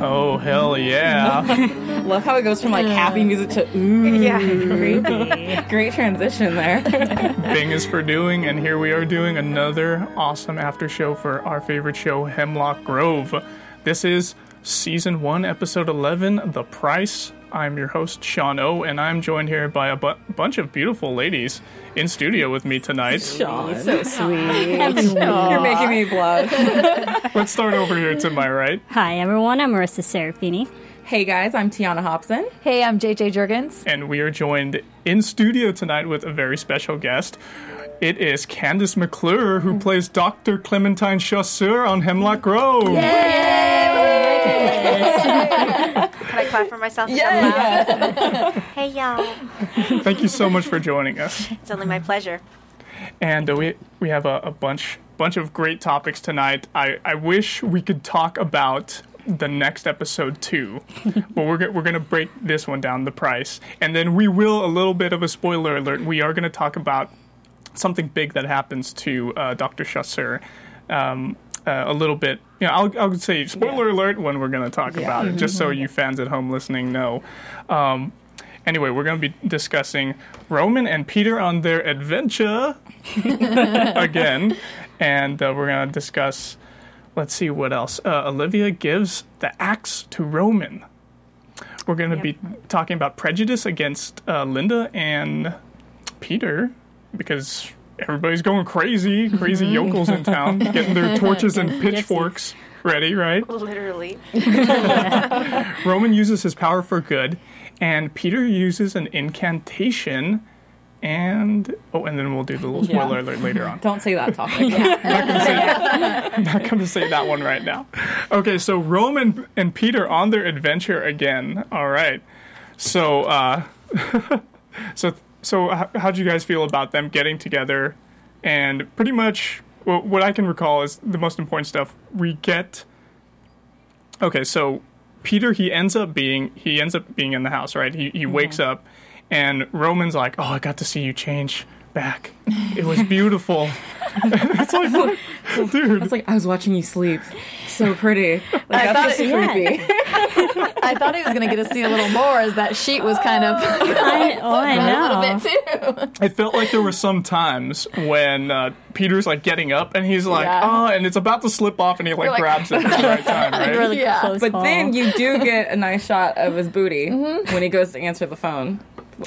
Oh hell yeah! Love how it goes from like happy music to ooh. Yeah, creepy. Great transition there. Bing is for doing, and here we are doing another awesome after show for our favorite show, Hemlock Grove. This is season one, episode eleven, The Price. I'm your host Sean O, and I'm joined here by a bu- bunch of beautiful ladies in studio with me tonight. Sean, so sweet. You're making me blush. Let's start over here to my right. Hi, everyone. I'm Marissa Serafini. Hey guys, I'm Tiana Hobson. Hey, I'm JJ Jurgens. and we are joined in studio tonight with a very special guest. It is Candace McClure, who plays Dr. Clementine Chasseur on Hemlock Grove. Can I clap for myself? Yeah. hey, y'all. Thank you so much for joining us. It's only my pleasure. And uh, we we have a, a bunch bunch of great topics tonight. I, I wish we could talk about the next episode too, but we're go- we're gonna break this one down the price, and then we will a little bit of a spoiler alert. We are gonna talk about something big that happens to uh, Dr. Chasseur. Um, uh, a little bit, you know, I'll, I'll say spoiler alert when we're going to talk about it, just so you fans at home listening know. Um, anyway, we're going to be discussing Roman and Peter on their adventure again, and uh, we're going to discuss. Let's see what else. Uh, Olivia gives the axe to Roman. We're going to be talking about prejudice against uh, Lynda and Peter because everybody's going crazy, crazy yokels in town, getting their torches and pitchforks ready, right? Literally. Roman uses his power for good, and Peter uses an incantation. And oh, and then we'll do the little spoiler alert later on. Don't say that topic. I'm not going to say that one right now. Okay, so Roman and Peter on their adventure again. All right. So, uh, so, so, h- how'd you guys feel about them getting together? And pretty much, well, what I can recall is the most important stuff. We get. Okay, so Peter he ends up being he ends up being in the house, right? He he wakes up, and Roman's like, "Oh, I got to see you change back. It was beautiful." it's like, what? dude. It's like I was watching you sleep. So pretty. Like that's thought just it- creepy. I thought he was going to get to see a little more as that sheet was kind of I, oh, I a know. little bit too. It felt like there were some times when uh, Peter's like getting up and he's like, Yeah. oh, and it's about to slip off and he like, like- grabs it at the right time, right? Really Yeah. close But call. then you do get a nice shot of his booty when he goes to answer the phone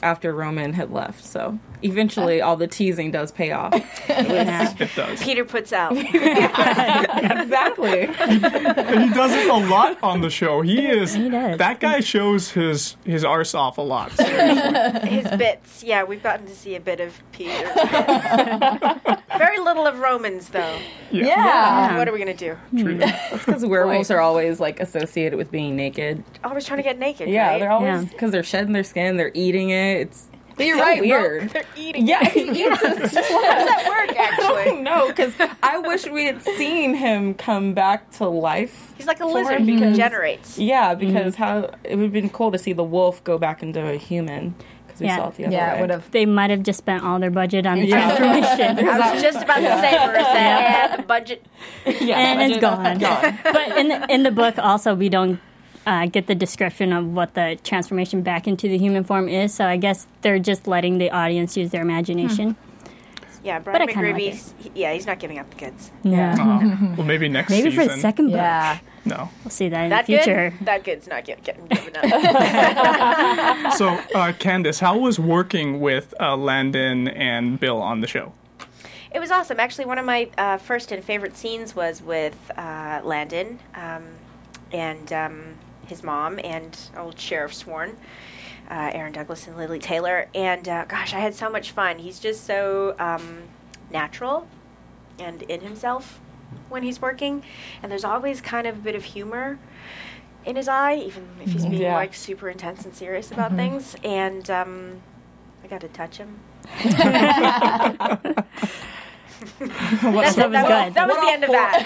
after Roman had left. So eventually, all the teasing does pay off. Yeah. It does. Peter puts out. exactly. And he does it a lot on the show. He is He does. that guy shows his his arse off a lot. His bits. Yeah, we've gotten to see a bit of Peter. Very little of Romans, though. Yeah. What are we going to do? True. Because werewolves are always like associated with being naked. Always trying to get naked. Yeah, right? they're always Yeah. because they're shedding their skin, they're eating it. It's You're so right. bro. weird. They're eating. Yeah, he eats it. How does that work, actually? No, because I wish we had seen him come back to life. He's like a lizard him who because- regenerates. Yeah, mm-hmm. because how it would have been cool to see the wolf go back into a human because we Yeah. saw it the other Yeah, way. it would have. They might have just spent all their budget on the transformation. I was just about to say, Marissa, eh, yeah, the budget. Yeah, and it's budget- gone. but in the, in the book, also, we don't uh, get the description of what the transformation back into the human form is. So I guess they're just letting the audience use their imagination. Yeah, But Brian I kinda like he- yeah, he's not giving up the goods. Yeah. Uh, well, maybe next Maybe season. for the second book. Yeah, No. We'll see that in that the future. good. That good's not get, getting given up. So, uh, Candace, how was working with uh, Landon and Bill on the show? It was awesome. Actually, one of my uh, first and favorite scenes was with uh, Landon um, and um, his mom and old Sheriff Sworn, uh, Aaron Douglas and Lili Taylor. And uh, gosh, I had so much fun. He's just so um, natural and in himself when he's working, and there's always kind of a bit of humor in his eye, even if he's being Yeah. like super intense and serious about things. And um, I got to touch him. That's that was That was, good. that was the end of that.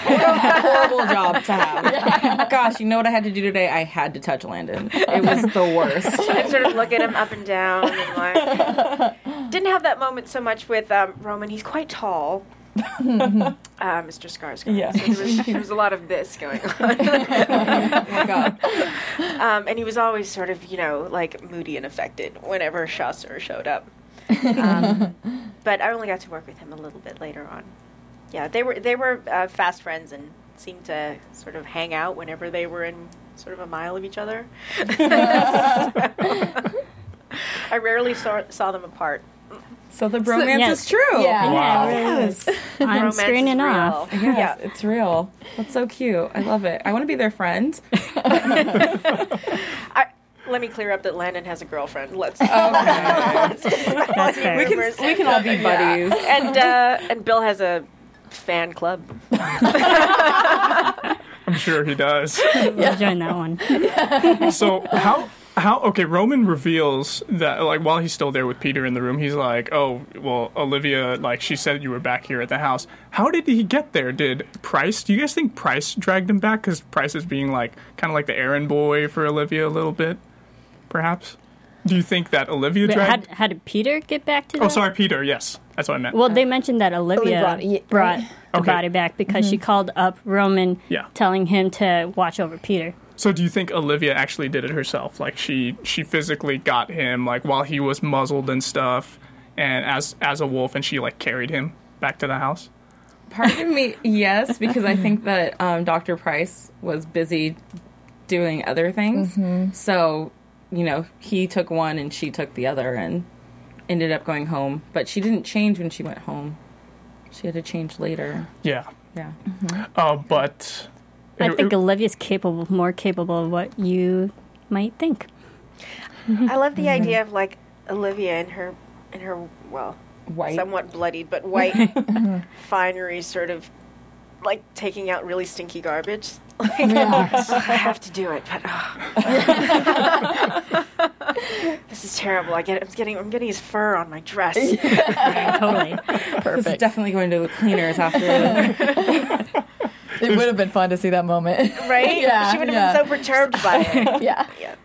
horrible job to have. Gosh, you know what I had to do today? I had to touch Landon. It was the worst. I'd sort of look at him up and down and like. Didn't have that moment so much with um, Roman. He's quite tall. uh, Mr. Skarsgård. Yeah. So there, was, there was a lot of this going on. Oh my god. um, and he was always sort of, you know, like moody and affected whenever Chasseur showed up. Um, but I only got to work with him a little bit later on. Yeah, they were they were uh, fast friends and seemed to sort of hang out whenever they were in sort of a mile of each other. I rarely saw, saw them apart. So the bromance yes. is true. Yeah. Wow. Yes. On Romance screen is and real. off. Yes, Yeah. it's real. That's so cute. I love it. I want to be their friend. I, let me clear up that Landon has a girlfriend. Let's. That's fair. We can we can all be buddies. and uh, and Bill has a fan club. I'm sure he does. I'll join that one. so how how okay roman reveals that like while he's still there with peter in the room he's like oh well olivia like she said you were back here at the house how did he get there did Pryce do you guys think Pryce dragged him back because Pryce is being like kind of like the errand boy for olivia a little bit perhaps do you think that olivia Wait, how, dragged how did Peter get back to oh the- sorry peter yes that's what i meant Well, they mentioned that Olivia brought brought, it, the Okay. body back because she called up Roman, Yeah. telling him to watch over Peter. So do you think Olivia actually did it herself? Like she she physically got him like while he was muzzled and stuff, and as as a wolf, and she like carried him back to the house. Pardon me, yes, because I think that um, Dr. Pryce was busy doing other things. So, you know, he took one and she took the other and ended up going home. But she didn't change when she went home. She had to change later. Yeah. Yeah. Uh, but I it- think it- Olivia's capable, more capable of what you might think. I love the idea of like Olivia and her and her well White. somewhat bloodied but white finery sort of like taking out really stinky garbage. Like, I have to do it, but oh. this is terrible. I get I'm getting I'm getting his fur on my dress. totally. perfect. This is definitely going to the cleaners after. It would have been fun to see that moment. Right? Yeah, she would have yeah. been so perturbed by it. yeah. Yeah.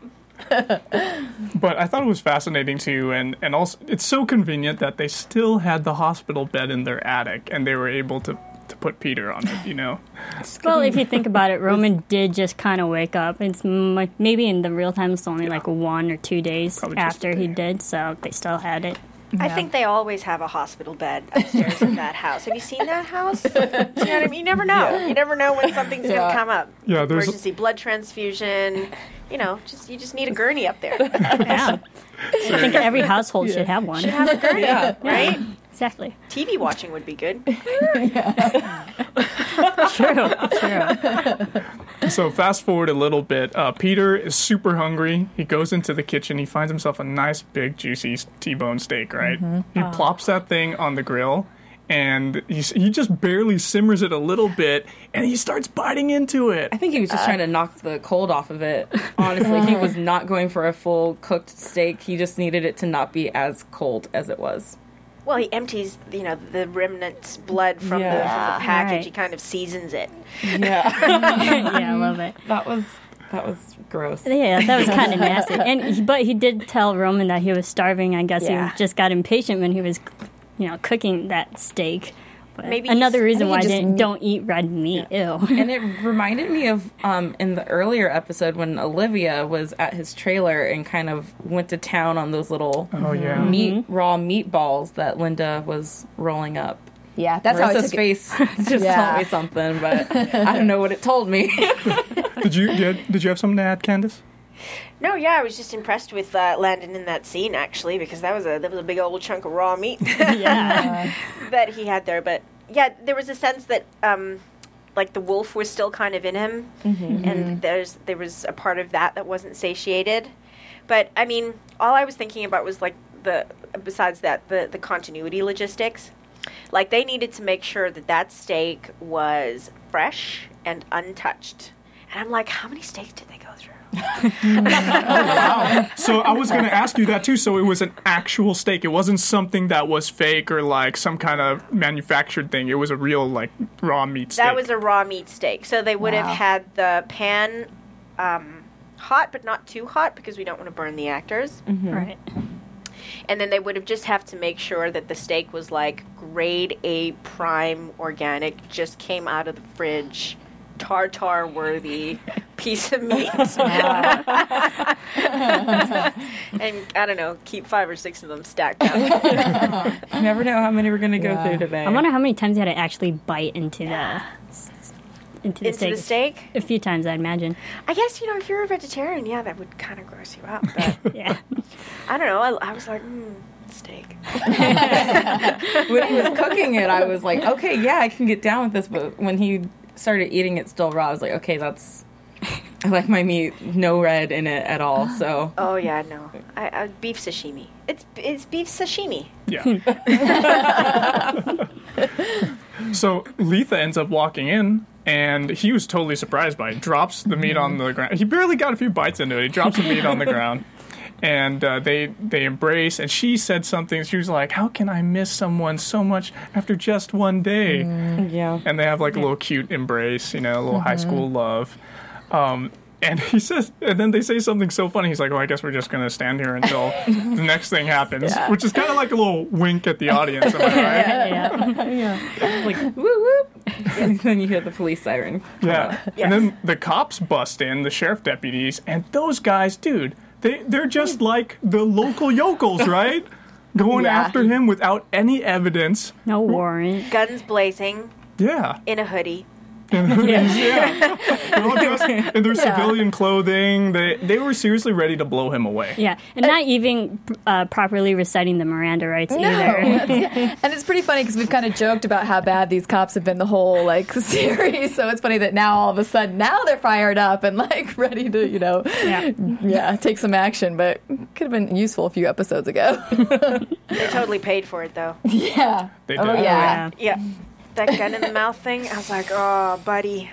but I thought it was fascinating too, and and also it's so convenient that they still had the hospital bed in their attic, and they were able to to put Peter on it. You know. Well, if you think about it, Roman did just kind of wake up. It's m- maybe in the real time, it's only like one or two days Probably just a after he did, so they still had it. I think they always have a hospital bed upstairs in that house. Have you seen that house? You, know what I mean? you never know. You never know when something's Yeah. going to come up. Yeah, there's- emergency blood transfusion. You know, just you just need a gurney up there. Yeah. I think every household should have one. Should Have a gurney, right? Exactly. TV watching would be good. True. True. So fast forward a little bit. Uh, Peter is super hungry. He goes into the kitchen. He finds himself a nice, big, juicy T-bone steak. Right. Mm-hmm. He oh. plops that thing on the grill, and he he just barely simmers it a little bit, and he starts biting into it. I think he was just uh, trying to knock the cold off of it. Honestly, he uh. was not going for a full cooked steak. He just needed it to not be as cold as it was. Well, he empties, you know, the remnants blood from, the, from the package. Right. He kind of seasons it. Yeah, yeah, I love it. that was that was gross. Yeah, that was kind of nasty. And but he did tell Roman that he was starving. I guess Yeah. he just got impatient when he was, you know, cooking that steak. But Maybe another reason I why I just didn't ne- don't eat red meat. Ew. And it reminded me of um, in the earlier episode when Olivia was at his trailer and kind of went to town on those little Oh yeah. meat raw meatballs that Lynda was rolling up. Yeah, that's how I Marissa's took it. face just Yeah. told me something, but I don't know what it told me. Did you did, did you have something to add, Candace? No, yeah, I was just impressed with uh, Landon in that scene actually because that was a that was a big old chunk of raw meat Yeah. that he had there. But yeah, there was a sense that um, like the wolf was still kind of in him, and there's there was a part of that that wasn't satiated. But I mean, all I was thinking about was like the besides that the the continuity logistics. Like they needed to make sure that that steak was fresh and untouched. And I'm like, how many steaks did they go through? So I was going to ask you that too. So it was an actual steak. It wasn't something that was fake or like some kind of manufactured thing. It was a real like raw meat steak. That was a raw meat steak. So they would have had the pan um, hot, but not too hot because we don't want to burn the actors. Right. And then they would have just have to make sure that the steak was like grade A prime organic, just came out of the fridge, tartar worthy piece of meat. and I don't know, keep five or six of them stacked up. You never know how many we're gonna go Yeah. through today. I wonder how many times you had to actually bite into the into the Into steak. the steak. A few times, I'd imagine. I guess you know if you're a vegetarian, yeah, that would kind of gross you out. But Yeah. I don't know. I, I was like, mm, steak. when he was cooking it, I was like, okay, yeah, I can get down with this. But when he started eating it still raw, I was like, okay, that's. I like my meat no red in it at all. So Oh yeah, no. I, I, beef sashimi. It's it's beef sashimi. Yeah. so Letha ends up walking in, and he was totally surprised by it. Drops the meat on the ground. He barely got a few bites into it. He drops the meat on the ground, and uh, they they embrace. And she said something. She was like, "How can I miss someone so much after just one day?" Mm, yeah, And they have like a little cute embrace, you know, a little high mm-hmm. school love. Um, and he says, and then they say something so funny. He's like, "Oh, I guess we're just gonna stand here until the next thing happens," Yeah. which is kind of like a little wink at the audience. Am I right? yeah. like whoop whoop. and then you hear the police siren. Yeah. And then the cops bust in, the sheriff deputies, and those guys, dude, they they're just like the local yokels, right? Going Yeah. after him without any evidence. No warrant. Guns blazing Yeah. in a hoodie. And hoodies, yeah. They're all dressed in their civilian clothing. They they were seriously ready to blow him away. Yeah, and not even uh, properly reciting the Miranda rights No, either. that's- and it's pretty funny because we've kind of joked about how bad these cops have been the whole like series. So it's funny that now all of a sudden now they're fired up and like ready to you know Yeah. yeah take some action. But could have been useful a few episodes ago. They totally paid for it though. yeah. They Oh did. yeah. Yeah. That gun in the mouth thing, I was like, oh, buddy.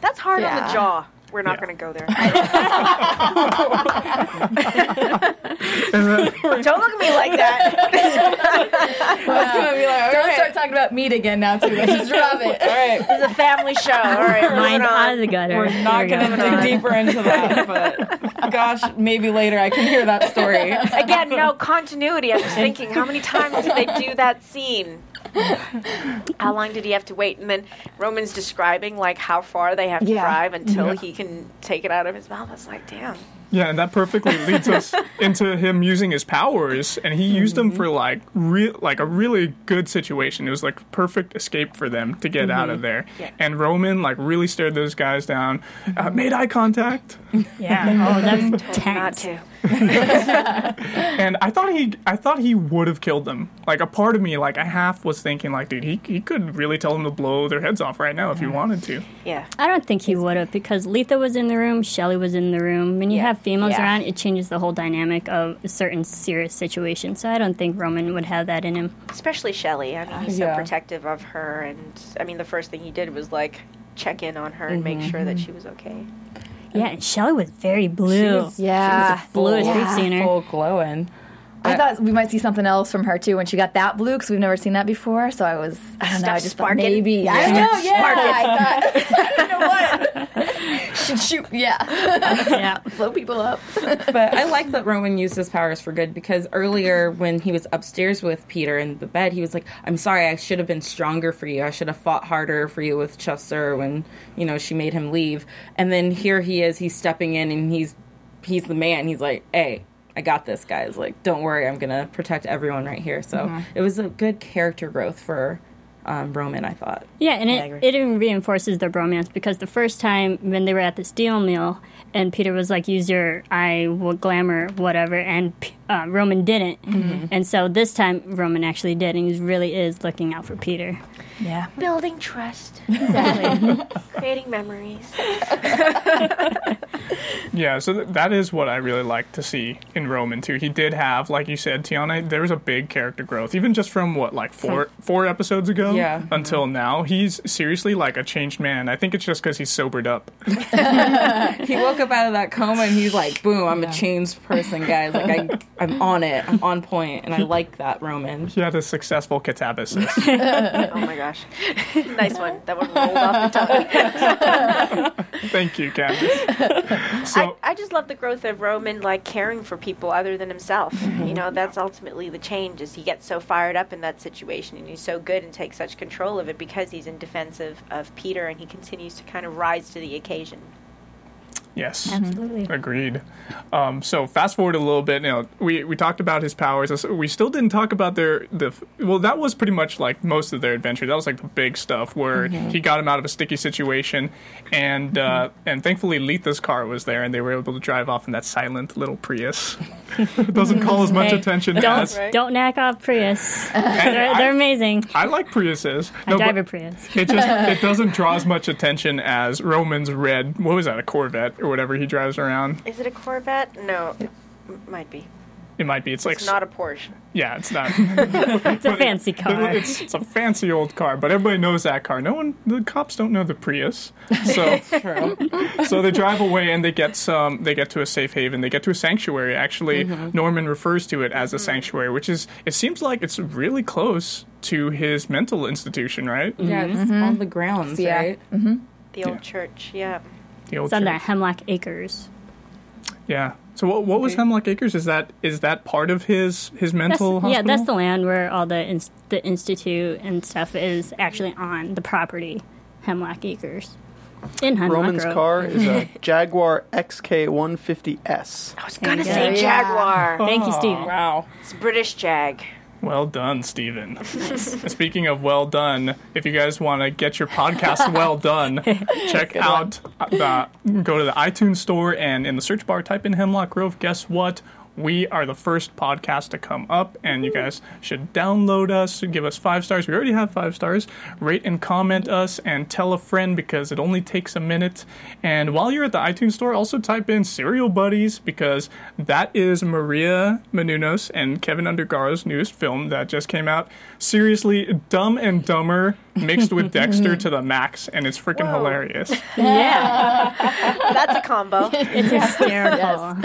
That's hard on the jaw. We're not Yeah. going to go there. Don't look at me like that. gonna be like, Don't start talking about meat again now too. Let's just drop it. All right, It's a family show. All right, moving Mind out of the gutter. we're not going to dig deeper into that. But gosh, maybe later I can hear that story. Again, no continuity. I was thinking, how many times did they do that scene? How long did he have to wait? And then Roman's describing like how far they have to Yeah. drive until Yeah. he can take it out of his mouth. I was like, damn. Yeah, and that perfectly leads us into him using his powers, and he used them for like real, like a really good situation. It was like perfect escape for them to get out of there. Yeah. And Roman like really stared those guys down, uh, made eye contact, Yeah. Oh, that was Not to. and I thought he I thought he would have killed them. Like a part of me, like a half was thinking like, dude, he he could really tell them to blow their heads off right now if he wanted to. Yeah. I don't think he would have because Letha was in the room, Shelley was in the room. When you Yeah. have females Yeah. around, it changes the whole dynamic of a certain serious situation. So I don't think Roman would have that in him. Especially Shelley. I mean, he's Yeah. so protective of her. And I mean, the first thing he did was like check in on her and make mm-hmm. sure that she was okay. Yeah, and Shelley was very blue. was- Yeah. Bluest Yeah. we've seen her. Full glowing. I thought we might see something else from her too when she got that blue because we've never seen that before. So I was, I don't know, I just sparking. thought maybe. I know, yeah. I thought, you know what? Should shoot, yeah. Yeah. Blow people up. But I like that Roman used his powers for good because earlier when he was upstairs with Peter in the bed, he was like, "I'm sorry, I should have been stronger for you. I should have fought harder for you with Chester when you know she made him leave." And then here he is, he's stepping in and he's he's the man. He's like, "Hey." I got this, guys. Like, don't worry, I'm gonna protect everyone right here. So it was a good character growth for um, Roman. I thought. Yeah, and I it, it even reinforces their bromance because the first time when they were at the steel mill and Peter was like, use your eye, glamour, whatever, and P- uh, Roman didn't. Mm-hmm. And so this time Roman actually did, and he really is looking out for Peter. Yeah. Building trust, Exactly. creating memories. Yeah, so th- that is what I really like to see in Roman too. He did have, like you said, Tiana. There was a big character growth, even just from what, like four four episodes ago, Yeah. until now. He's seriously like a changed man. I think it's just because he's sobered up. He woke up out of that coma and he's like, "Boom! I'm Yeah. a changed person, guys. Like I, I'm on it. I'm on point, and I like that Roman." He had a successful catabasis. Oh my gosh, nice one. That one rolled off the tongue. Thank you, Candace. So I, I just love the growth of Roman, like caring for people other than himself. You know, that's ultimately the change. Is he gets so fired up in that situation, and he's so good and takes such control of it because he's in defense of, of Peter, and he continues to kind of rise to the occasion. Yes, Absolutely. Agreed. Um, so fast forward a little bit. You know, we we talked about his powers. We still didn't talk about their the. Well, that was pretty much like most of their adventure. That was like the big stuff where he got him out of a sticky situation, and uh, and thankfully Letha's car was there, and they were able to drive off in that silent little Prius. it doesn't call as much Hey, attention Don't as. Right. don't knock off Prius. They're, they're amazing. I like Priuses. I drive a Prius. it just it doesn't draw as much attention as Roman's red. What was that? A Corvette or whatever he drives around. Is it a Corvette? No, it might be. It might be. It's like not a Porsche. yeah. It's not. It's a fancy car. It's, it's a fancy old car, but everybody knows that car. No one, the cops don't know the Prius. So, so they drive away and they get some. They get to a safe haven. They get to a sanctuary. Actually, mm-hmm. Norman refers to it as a mm. sanctuary, which is. It seems like it's really close to his mental institution, right? Yeah, it's mm-hmm. on the grounds, Yeah. right? Mm-hmm. The old Yeah. church, yeah. The old It's on church. that Hemlock Acres. Yeah. So what, what was Hemlock Acres? Is that is that part of his his That's, mental yeah, hospital? that's the land where all the ins- the institute and stuff is actually on the property, Hemlock Acres, in Hemlock Roman's Grove. car is a Jaguar XK150S. I was gonna say go. Jaguar. Thank you, oh, Steven. Wow. It's British Jag. Well done, Steven. Speaking of well done, if you guys want to get your podcast well done, check out the go to the iTunes store and in the search bar type in Hemlock Grove. Guess what? We are the first podcast to come up, and you guys should download us, give us five stars. We already have five stars. Rate and comment us, and tell a friend because it only takes a minute. And while you're at the iTunes store, also type in Serial Buddies because that is Maria Menounos and Kevin Undergaro's newest film that just came out. Seriously, Dumb and Dumber mixed with Dexter to the max, and it's freaking Whoa. hilarious. Yeah, That's a combo. it's hysterical.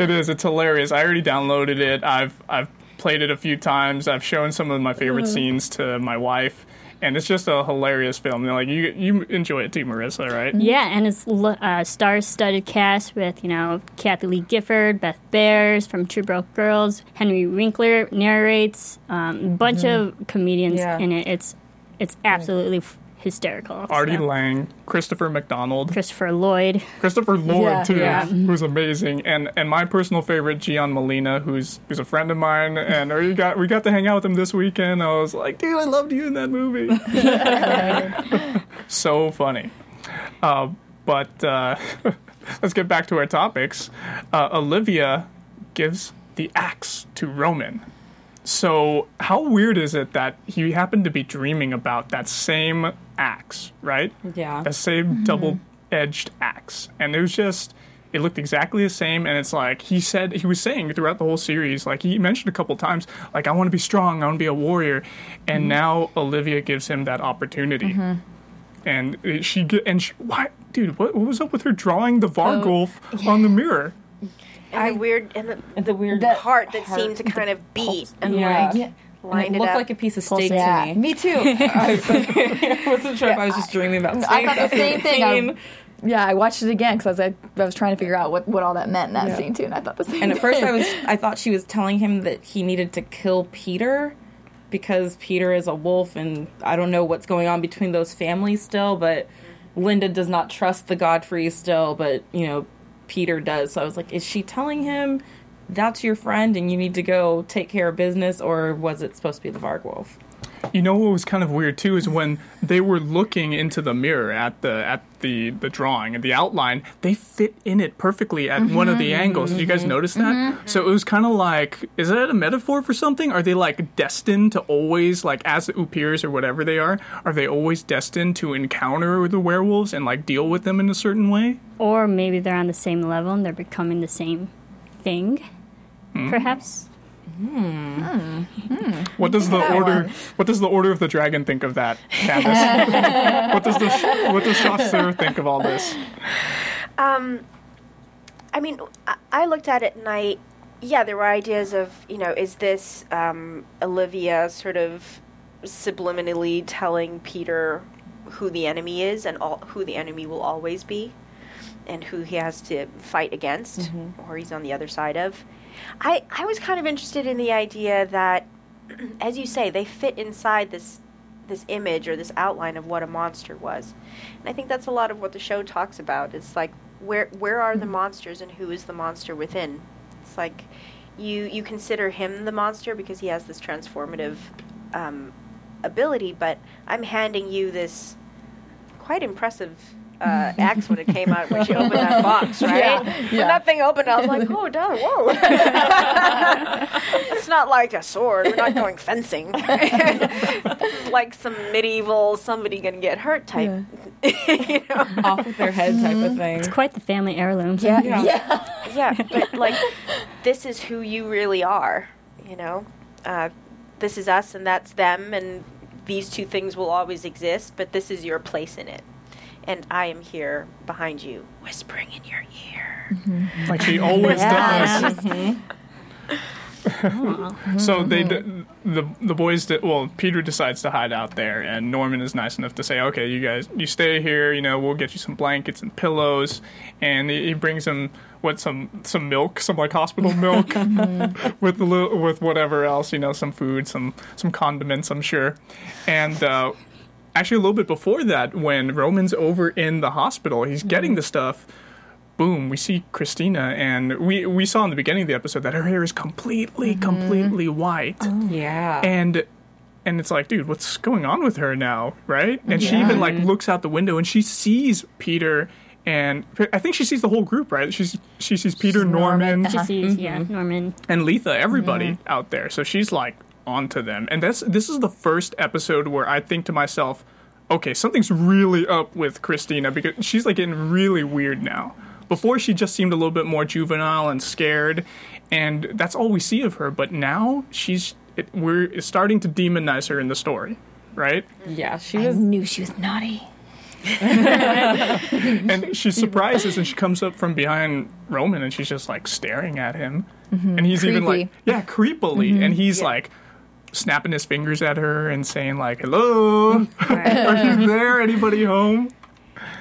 It is. It's hilarious. I already downloaded it. I've I've played it a few times. I've shown some of my favorite scenes to my wife, and it's just a hilarious film. Like you you enjoy it too, Marissa, right? Yeah, and it's lo- uh, star-studded cast with you know Kathie Lee Gifford, Beth Behrs from 2 Broke Girls, Henry Winkler narrates, um, a bunch of comedians Yeah. in it. It's it's absolutely f- hysterical. Artie So, Lange, Christopher McDonald, Christopher Lloyd. Christopher Lloyd Yeah, too, yeah. who's amazing, and and my personal favorite, Gian Molina, who's who's a friend of mine, and we got we got to hang out with him this weekend. I was like, dude, I loved you in that movie. so funny. Uh, but uh, let's get back to our topics. Uh, Olivia gives the axe to Roman. So, how weird is it that he happened to be dreaming about that same axe, right? Yeah. The same double edged axe. And it was just, it looked exactly the same. And it's like, he said, he was saying throughout the whole series, like, he mentioned a couple times, like, I want to be strong, I want to be a warrior. And now Olivia gives him that opportunity. And uh, she, and she, why, dude, what, what was up with her drawing the Vargulf on the mirror? And the weird and the, The weird That heart that heart- seemed to kind of beat and Yeah. like Yeah. And lined it it, looked up. like a piece of steak Yeah, to me. me too. I wasn't sure if I was just dreaming about steak. I thought the same thing. I, Scene. yeah, I watched it again because I was like, I was trying to figure out what, what all that meant in that Yeah. scene too, and I thought the same. And at first, I was I thought she was telling him that he needed to kill Peter because Peter is a wolf, and I don't know what's going on between those families still. But Lynda does not trust the Godfrey still, but you know Peter does. So I was like, is she telling him that's your friend and you need to go take care of business, or was it supposed to be the Varg Wolf? You know what was kind of weird too is when they were looking into the mirror at the at the the drawing and the outline, they fit in it perfectly at one of the mm-hmm. angles. Did you guys mm-hmm. notice that? Mm-hmm. So it was kind of like, is that a metaphor for something? Are they like destined to always like as the Upirs or whatever they are? Are they always destined to encounter the werewolves and like deal with them in a certain way? Or maybe they're on the same level and they're becoming the same thing. Hmm. Perhaps. What does the order? one. What does the order of the dragon think of that, Candace? what does the what does Chasseur think of all this? Um, I mean, I, I looked at it and I, yeah, there were ideas of, you know, is this um, Olivia sort of subliminally telling Peter who the enemy is and all, who the enemy will always be, and who he has to fight against, or he's on the other side of. I I was kind of interested in the idea that, as you say, they fit inside this this image or this outline of what a monster was. And I think that's a lot of what the show talks about. It's like where where are the monsters and who is the monster within? It's like you you consider him the monster because he has this transformative um, ability, but I'm handing you this quite impressive uh, axe when it came out when she opened that box, right? Yeah, When yeah. that thing opened, I was like, oh, darn, whoa. it's not like a sword. We're not going fencing. this like some medieval somebody gonna get hurt type. you know? Off with their head type of thing. It's quite the family heirloom. Yeah, yeah. Yeah, but like, this is who you really are. You know, uh, this is us and that's them, and these two things will always exist. But this is your place in it, and I am here behind you, whispering in your ear. Mm-hmm. Like she always Yeah. does. Mm-hmm. Oh, so they d- the the boys did, well Peter decides to hide out there and Norman is nice enough to say okay you guys you stay here you know we'll get you some blankets and pillows and he, he brings them what some some milk some like hospital milk mm-hmm. with the little, with whatever else you know some food some some condiments I'm sure and uh, actually a little bit before that when Roman's over in the hospital he's mm-hmm. getting the stuff boom, we see Christina, and we we saw in the beginning of the episode that her hair is completely, mm-hmm. completely white, oh, Yeah. and and it's like, dude, what's going on with her now, right? And she even like looks out the window and she sees Peter. And I think she sees the whole group, right? She's she sees Peter, Norman, uh-huh. She sees, yeah, mm-hmm. Norman. and Letha, everybody out there. So she's like onto them. And that's this is the first episode where I think to myself, okay, something's really up with Christina because she's like getting really weird now. Before she just seemed a little bit more juvenile and scared, and that's all we see of her. But now she's it, we're starting to demonize her in the story, right? yeah, she I was. knew she was naughty. and she surprises and she comes up from behind Roman and she's just like staring at him. Mm-hmm. And he's even like, yeah, creepily. And mm-hmm. he's Yeah. like snapping his fingers at her and saying like, hello, are you there? Anybody home?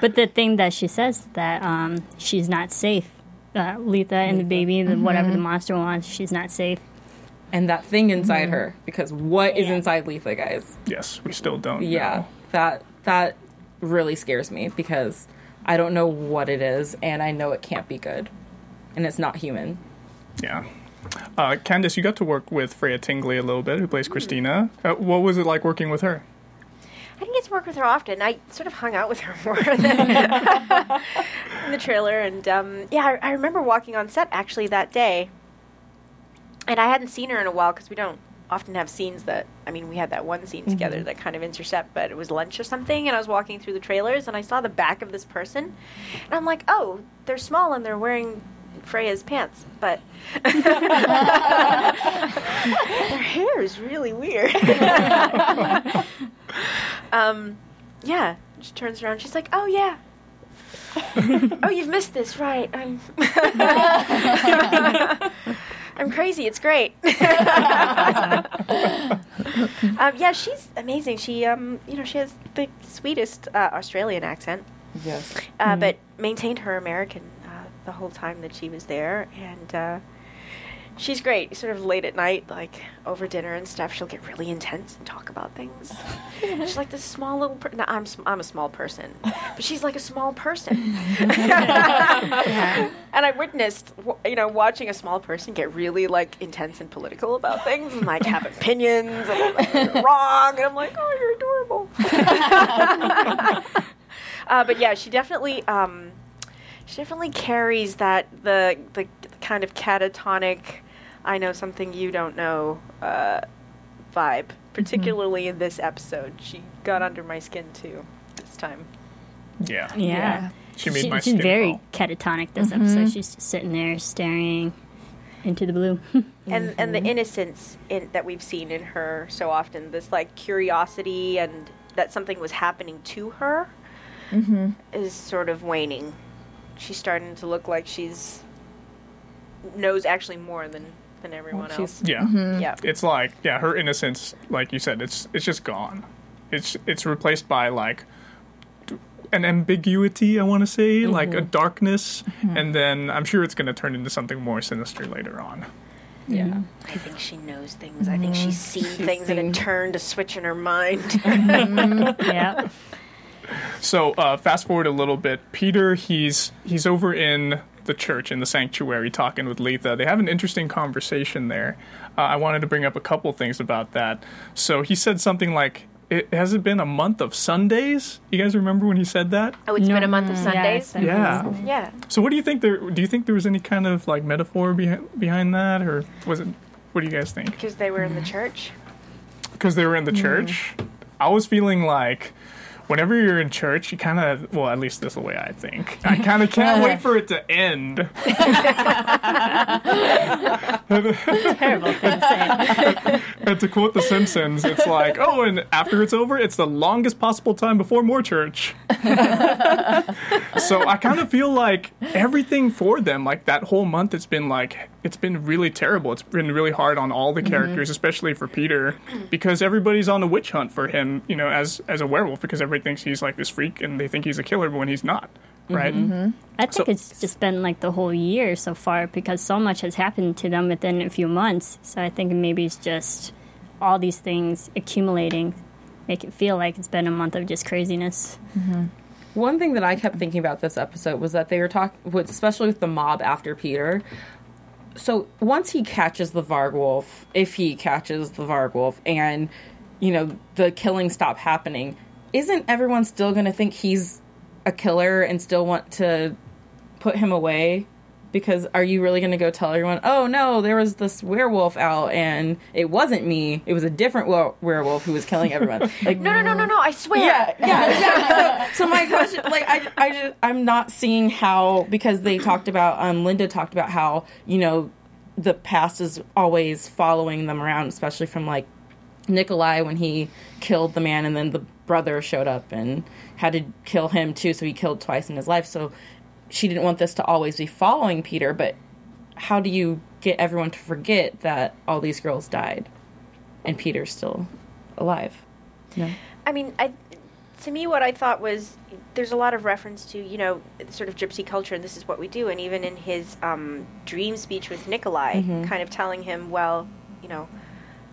But the thing that she says that um, she's not safe. Uh, Letha and the baby, the, whatever the monster wants, she's not safe. And that thing inside her, because what is Yeah. inside Letha, guys? Yes, we still don't Yeah, know. that that really scares me because I don't know what it is, and I know it can't be good, and it's not human. Yeah. Uh, Candace, you got to work with Freya Tingley a little bit, who plays Christina. Uh, what was it like working with her? I didn't get to work with her often. I sort of hung out with her more than in the trailer, and um, yeah, I, I remember walking on set actually that day, and I hadn't seen her in a while because we don't often have scenes that. I mean, we had that one scene together that kind of intercept, but it was lunch or something, and I was walking through the trailers, and I saw the back of this person, and I'm like, oh, they're small and they're wearing. Freya's pants, but her hair is really weird. um, yeah. She turns around. She's like, "Oh yeah. oh, you've missed this, right? I'm. I'm crazy. It's great. um, yeah, she's amazing. She, um, you know, she has the sweetest uh, Australian accent, Yes. uh, but maintained her American the whole time that she was there, and uh, she's great. Sort of late at night, like over dinner and stuff, she'll get really intense and talk about things. she's like this small little. Per- no, I'm sm- I'm a small person, but she's like a small person. and I witnessed, you know, watching a small person get really like intense and political about things, and like have opinions and like, "You're wrong, and I'm like, oh, you're adorable. uh, but yeah, she definitely. Um, she definitely carries that the the kind of catatonic I know something you don't know uh, vibe, mm-hmm. particularly in this episode. She got under my skin too this time. Yeah. Yeah. She made She- my she's skin very crawl. catatonic this mm-hmm. episode. She's just sitting there staring into the blue. And and the mm-hmm. innocence in, that we've seen in her so often, this like curiosity and that something was happening to her, is sort of waning. She's starting to look like she's knows actually more than than everyone she's- else. Yeah. Mm-hmm. Yeah. It's like yeah, her innocence, like you said, it's it's just gone. It's it's replaced by like an ambiguity, I want to say, mm-hmm. like a darkness, mm-hmm. and then I'm sure it's going to turn into something more sinister later on. Yeah. I think she knows things. I think she's seen things and it turned a switch in her mind. yeah. So uh, fast forward a little bit. Peter, he's he's over in the church in the sanctuary talking with Letha. They have an interesting conversation there. Uh, I wanted to bring up a couple things about that. So he said something like, "It has it been a month of Sundays?" You guys remember when he said that? oh, it's been a month of Yeah, Sundays. it's been a Yeah. Yeah. So what do you think there? Do you think there was any kind of like metaphor behind behind that, or was it? What do you guys think? Because they were in the church. because they were in the church, I was feeling like whenever you're in church, you kind of, well, at least this is the way I think. I kind of can't wait for it to end. Terrible thing to. And to quote The Simpsons, it's like, oh, and after it's over, it's the longest possible time before more church. so I kind of feel like everything for them, like that whole month, it's been like, it's been really terrible. It's been really hard on all the mm-hmm. characters, especially for Peter, because everybody's on a witch hunt for him, you know, as as a werewolf, because everybody thinks he's like this freak and they think he's a killer, but when he's not, mm-hmm. right? I think So- it's just been like the whole year so far because so much has happened to them within a few months. So I think maybe it's just all these things accumulating make it feel like it's been a month of just craziness. Mm-hmm. One thing that I kept thinking about this episode was that they were talking, especially with the mob after Peter. So once he catches the Vargwolf, if he catches the Vargwolf, and you know the killings stop happening, isn't everyone still going to think he's a killer and still want to put him away? Because are you really going to go tell everyone, oh no, there was this werewolf out and it wasn't me, it was a different were- werewolf who was killing everyone? Like, No, no, no, no, no! I swear. yeah, yeah, exactly. So, so my question, like, I, I just, I'm not seeing how because they talked about, um, Lynda talked about how you know the past is always following them around, especially from like Nicolae when he killed the man, and then the brother showed up and had to kill him too, so he killed twice in his life. So she didn't want this to always be following Peter, but how do you get everyone to forget that all these girls died and Peter's still alive? I mean, I, to me, what I thought was there's a lot of reference to you know sort of gypsy culture, and this is what we do. And even in his um, dream speech with Nicolae, kind of telling him, well, you know,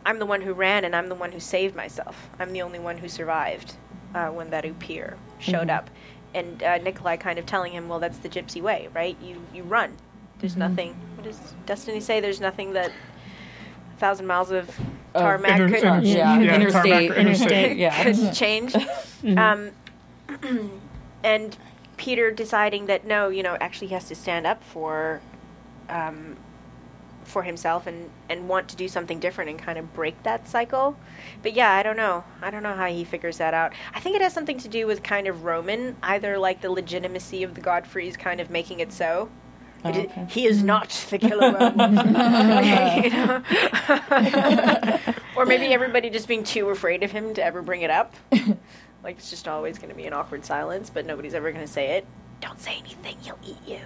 I'm the one who ran, and I'm the one who saved myself. I'm the only one who survived uh, when that Upir showed up. And uh, Nicolae kind of telling him, well, that's the gypsy way, right? You you run. There's nothing. What does Destiny say? There's nothing that a thousand miles of tarmac Inter- could inter- Yeah, yeah, interstate, tarmac or interstate, yeah. could change. Um, and Peter deciding that no, you know, actually he has to stand up for um, for himself and and want to do something different and kind of break that cycle. But yeah, I don't know. I don't know how he figures that out. I think it has something to do with kind of Roman, either like the legitimacy of the Godfreys kind of making it so. Oh, it is- okay. He is mm-hmm. not the killer Roman. You know? or maybe everybody just being too afraid of him to ever bring it up. Like it's just always going to be an awkward silence, but nobody's ever going to say it. Don't say anything; he'll eat you.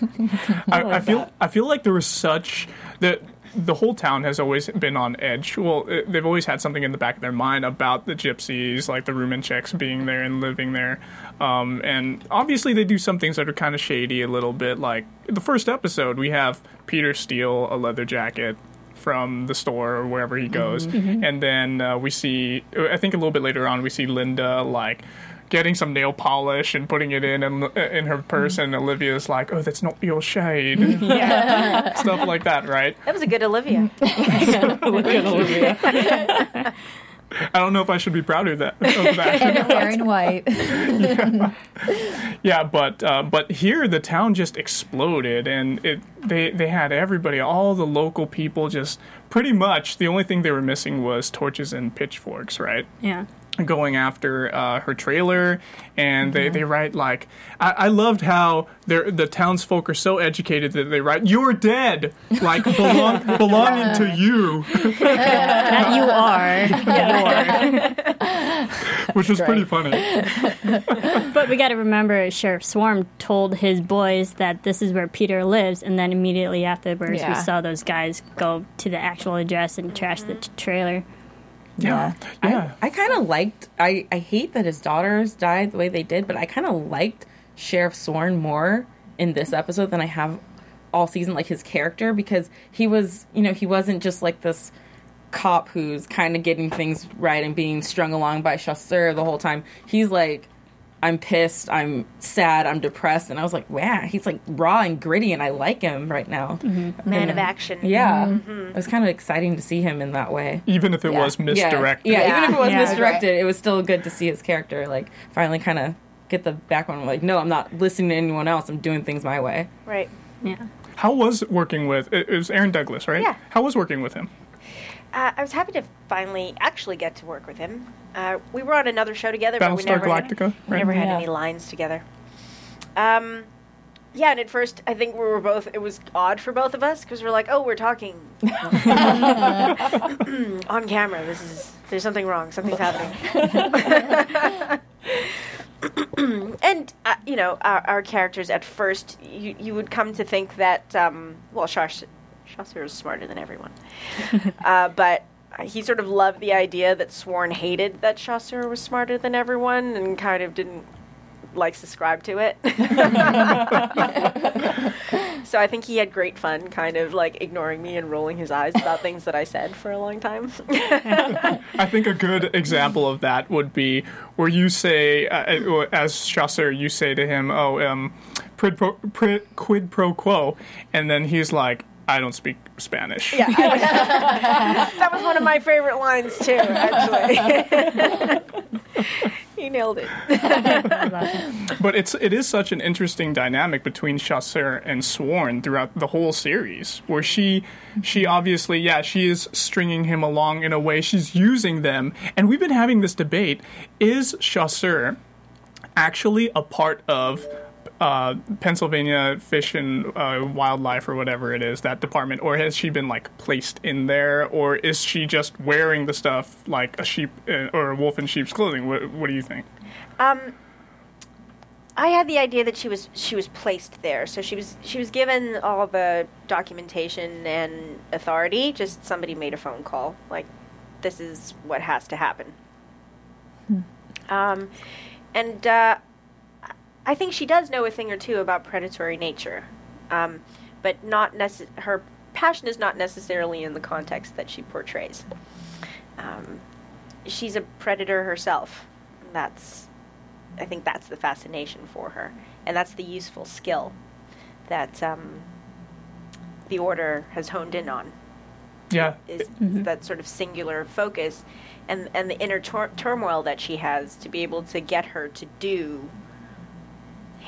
I, I feel I feel like there was such that the whole town has always been on edge. Well, uh, they've always had something in the back of their mind about the gypsies, like the Rumanceks being there and living there. Um, and obviously, they do some things that are kind of shady a little bit. Like the first episode, we have Peter steal a leather jacket from the store or wherever he goes, and then uh, we see. I think a little bit later on, we see Lynda like. Getting some nail polish and putting it in and in her purse, and Olivia's like, "Oh, that's not your shade," yeah. stuff like that, right? That was a good Olivia. I don't know if I should be proud of that. Of that. And wearing white. yeah, but uh, but here the town just exploded, and it they they had everybody, all the local people, just pretty much. The only thing they were missing was torches and pitchforks, right? Yeah. Going after uh, her trailer, and they, they write like I, I loved how they're, the townsfolk are so educated that they write "You're dead," like belong, belonging to you, Not you are. which was pretty funny. But we got to remember, Sheriff Sworn told his boys that this is where Peter lives, and then immediately afterwards, Yeah. we saw those guys go to the actual address and trash the t- trailer. Yeah, yeah. I kind of liked. I I hate that his daughters died the way they did, but I kind of liked Sheriff Sworn more in this episode than I have all season. Like his character because he was, you know, he wasn't just like this cop who's kind of getting things right and being strung along by Chasseur the whole time. He's like. I'm pissed. I'm sad. I'm depressed, and I was like, "Wow, he's like raw and gritty, and I like him right now." Mm-hmm. Man of action. Yeah, mm-hmm. it was kind of exciting to see him in that way. Even if it was Yeah. misdirected. Yeah, even if it was Yeah. misdirected, it was still good to see his character like finally kind of get the backbone. Like, no, I'm not listening to anyone else. I'm doing things my way. Right. Yeah. How was working with it, it was Aaron Douglas, right? Yeah. How was working with him? Uh, I was happy to finally actually get to work with him. Uh, we were on another show together, but we Battlestar never Galactica, had, we right? never had Yeah. any lines together. Um, yeah, and at first I think we were both. It was odd for both of us because we're like, "Oh, we're talking on camera. This is there's something wrong. Something's happening." and uh, you know, our, our characters at first, you you would come to think that um, well, Chass- Chasseur is smarter than everyone, uh, but he sort of loved the idea that Sworn hated that Chasseur was smarter than everyone and kind of didn't like subscribe to it. so I think he had great fun kind of like ignoring me and rolling his eyes about things that I said for a long time. I think a good example of that would be where you say, uh, as Chasseur, you say to him, "Oh, um, quid pro, quid pro quo," and then he's like, "I don't speak Spanish." yeah, was- that was one of my favorite lines too, actually. he nailed it. But it's it is such an interesting dynamic between Chasseur and Sworn throughout the whole series, where she she obviously yeah she is stringing him along in a way she's using them, and we've been having this debate: is Chasseur actually a part of uh, Pennsylvania Fish and uh, Wildlife or whatever it is that department, or has she been like placed in there, or is she just wearing the stuff like a sheep uh, or a wolf in sheep's clothing? What, what do you think? Um, I had the idea that she was she was placed there, so she was she was given all the documentation and authority. Just somebody made a phone call, like this is what has to happen. Um, and uh, I think she does know a thing or two about predatory nature, um, but not necess- her passion is not necessarily in the context that she portrays. Um, she's a predator herself. That's I think that's the fascination for her, and that's the useful skill that um, the order has honed in on. Yeah, Is that sort of singular focus, and and the inner tur- turmoil that she has to be able to get her to do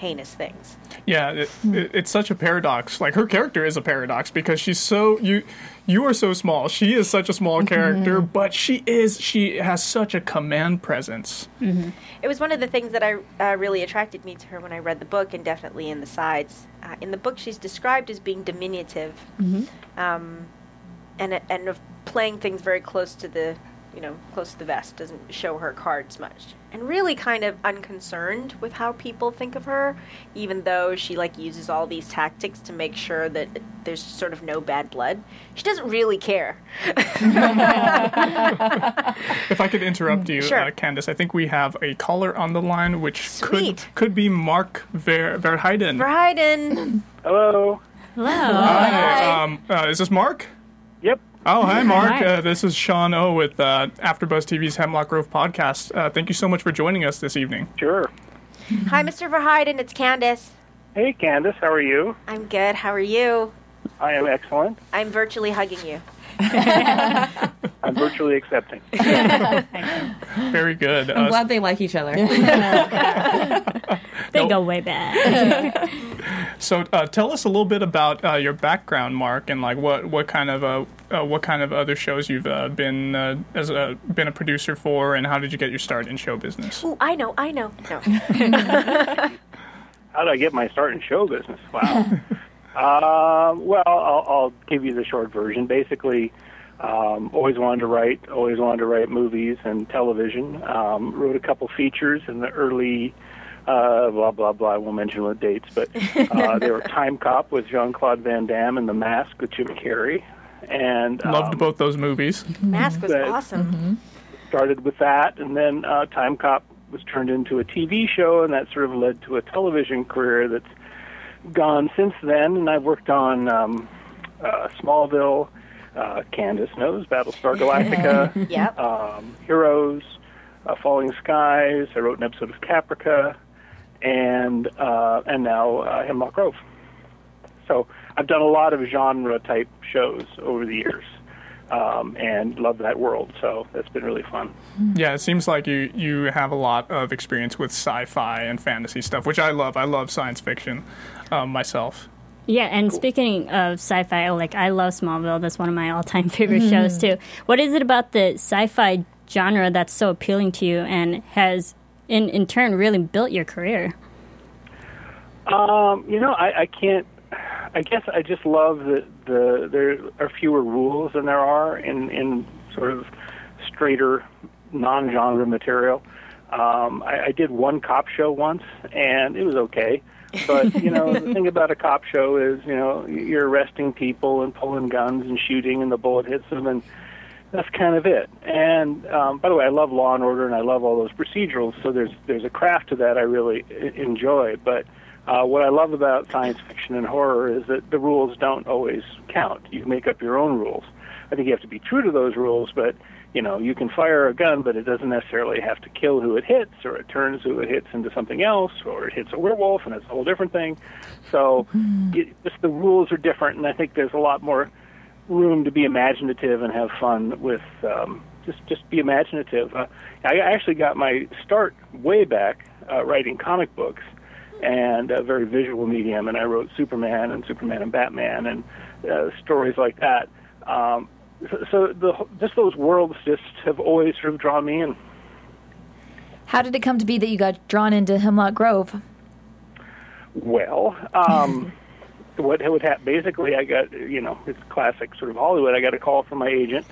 heinous things. Yeah, it, it, it's such a paradox. Like her character is a paradox because she's so you you are so small. She is such a small character, but she is she has such a command presence. It was one of the things that I uh, really attracted me to her when I read the book, and definitely in the sides. Uh, in the book, she's described as being diminutive, um, and and of playing things very close to the you know, close to the vest, doesn't show her cards much, and really kind of unconcerned with how people think of her, even though she like uses all these tactics to make sure that there's sort of no bad blood. She doesn't really care. If I could interrupt you, Sure. uh, Candace, I think we have a caller on the line, which could Sweet. could be Mark Ver Verheiden. Verheiden. Hello. Hello. Hi. Um, uh, is this Mark? Yep. Oh, hi, Mark. Hi. Uh, this is Sean O with uh, AfterBuzz TV's Hemlock Grove podcast. Uh, thank you so much for joining us this evening. Sure. Hi, Mr. Verheiden. It's Candace. Hey, Candace. How are you? I'm good. How are you? I am excellent. I'm virtually hugging you. I'm virtually accepting. Very good. I'm Uh, glad they like each other. They Nope. go way back. so, uh, tell us a little bit about uh, your background, Mark, and like what, what kind of uh, uh, what kind of other shows you've uh, been uh, as a been a producer for, and how did you get your start in show business? Oh, I know. I know. No. How did I get my start in show business? Wow. Um, well, I'll, I'll give you the short version. Basically, um, always wanted to write. Always wanted to write movies and television. Um, wrote a couple features in the early. Uh, blah blah blah. I won't mention what dates, but uh, they were Time Cop with Jean Claude Van Damme and The Mask with Jim Carrey, and Loved um, both those movies. Mask was That- awesome. started with that, and then uh, Time Cop was turned into a TV show, and that sort of led to a television career that's gone since then. And I've worked on um, uh, Smallville, uh, Candace knows, Battlestar Galactica, Yep. um, Heroes, uh, Falling Skies. I wrote an episode of Caprica, and uh, and now uh, Hemlock Grove. So I've done a lot of genre type shows over the years. Um, and love that world, so that's been really fun. Yeah, it seems like you you have a lot of experience with sci-fi and fantasy stuff, which I love. I love science fiction um, myself. Yeah, and speaking of sci-fi, like I love Smallville. That's one of my all-time favorite shows too. What is it about the sci-fi genre that's so appealing to you and has, in in turn, really built your career? Um, you know, I, I can't. I guess I just love that the there are fewer rules than there are in in sort of straighter non-genre material. Um, I, I did one cop show once, and it was okay. But you know, the thing about a cop show is, you know, you're arresting people and pulling guns and shooting, and the bullet hits them, and that's kind of it. And um, by the way, I love Law and Order, and I love all those procedurals. So there's there's a craft to that I really enjoy. But uh, what I love about science fiction and horror is that the rules don't always count. You make up your own rules. I think you have to be true to those rules, but you know you can fire a gun, but it doesn't necessarily have to kill who it hits, or it turns who it hits into something else, or it hits a werewolf, and it's a whole different thing. So it, just the rules are different, and I think there's a lot more room to be imaginative and have fun with um, just just be imaginative. Uh, I actually got my start way back uh, writing comic books and a very visual medium, and I wrote Superman and Superman and Batman and uh, stories like that. Um, so, the just those worlds just have always sort of drawn me in. How did it come to be that you got drawn into Hemlock Grove? Well, um, what would happen? Basically, I got you know it's classic sort of Hollywood. I got a call from my agent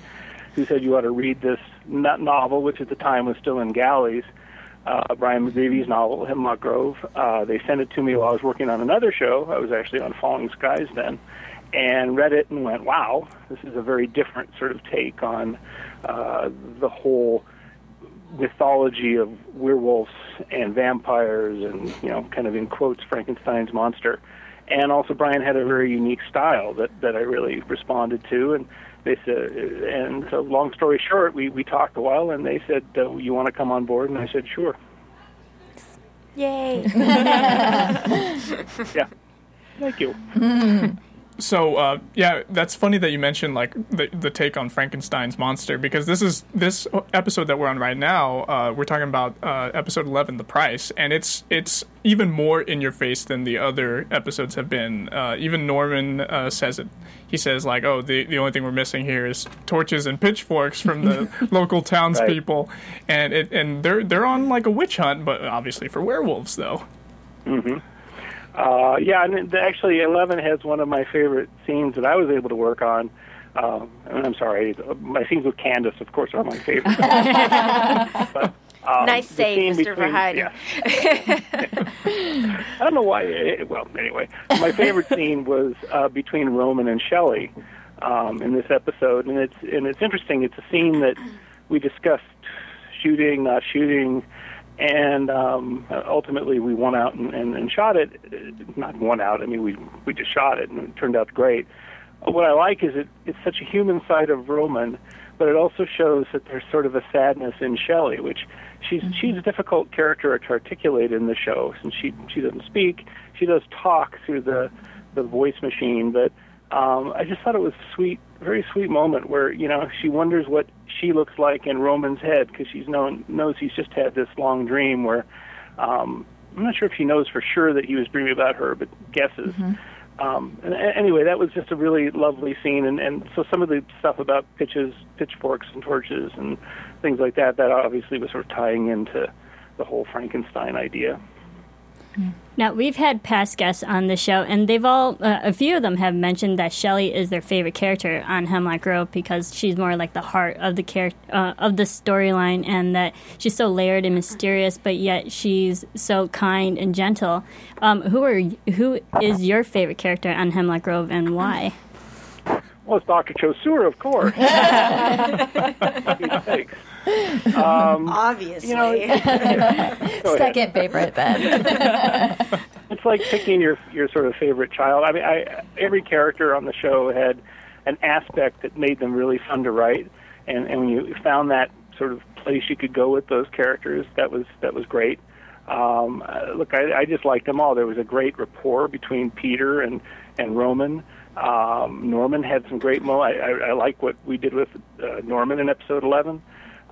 who said you ought to read this no- novel, which at the time was still in galleys. Uh, Brian McGreevy's novel, Hemlock Grove. Uh, they sent it to me while I was working on another show. I was actually on Falling Skies then, and read it and went, "Wow, this is a very different sort of take on uh, the whole mythology of werewolves and vampires and you know kind of in quotes Frankenstein's monster. And also Brian had a very unique style that that I really responded to and they said and so long story short we we talked a while and they said uh, you want to come on board? And I said sure. Yay. yeah. Thank you So uh, yeah, that's funny that you mentioned like the, the take on Frankenstein's monster because this is this episode that we're on right now. Uh, we're talking about uh, episode eleven, the price, and it's it's even more in your face than the other episodes have been. Uh, even Norman uh, says it. He says like, "Oh, the the only thing we're missing here is torches and pitchforks from the local townspeople," and it and they're they're on like a witch hunt, but obviously for werewolves though. Uh, yeah, and it- actually, Eleven has one of my favorite scenes that I was able to work on. Um, and I'm sorry, my scenes with Candace, of course, are my favorite. but, um, nice save, Mr. between- yeah. I don't know why. eh, Well, anyway, my favorite scene was uh, between Roman and Shelley um, in this episode, and it's and it's interesting. It's a scene that we discussed shooting, not shooting, and um, ultimately we won out and, and, and shot it. Not won out. I mean, we we just shot it, and it turned out great. What I like is it it's such a human side of Roman, but it also shows that there's sort of a sadness in Shelley, which she's she's a difficult character to articulate in the show since she she doesn't speak. She does talk through the the voice machine, but um, I just thought it was sweet, very sweet moment where you know she wonders what she looks like in Roman's head because she's known knows he's just had this long dream where um, I'm not sure if she knows for sure that he was dreaming about her, but guesses. Um, and a- anyway, that was just a really lovely scene, and, and so some of the stuff about pitches, pitchforks, and torches, and things like that, that obviously was sort of tying into the whole Frankenstein idea. Now, we've had past guests on the show, and they've all, uh, a few of them have mentioned that Shelley is their favorite character on Hemlock Grove because she's more like the heart of the char- uh, of the storyline, and that she's so layered and mysterious, but yet she's so kind and gentle. Um, who are who is your favorite character on Hemlock Grove, and why? Well, it's Dr. Chasseur, of course. He. Um, Obviously. you know. Second favorite then. it's like picking your your sort of favorite child. I mean, I every character on the show had an aspect that made them really fun to write, and and when you found that sort of place you could go with those characters, that was that was great. Um, uh, look, I, I just liked them all. There was a great rapport between Peter and and Roman. Um, Norman had some great mo. I, I, I like what we did with uh, Norman in episode eleven.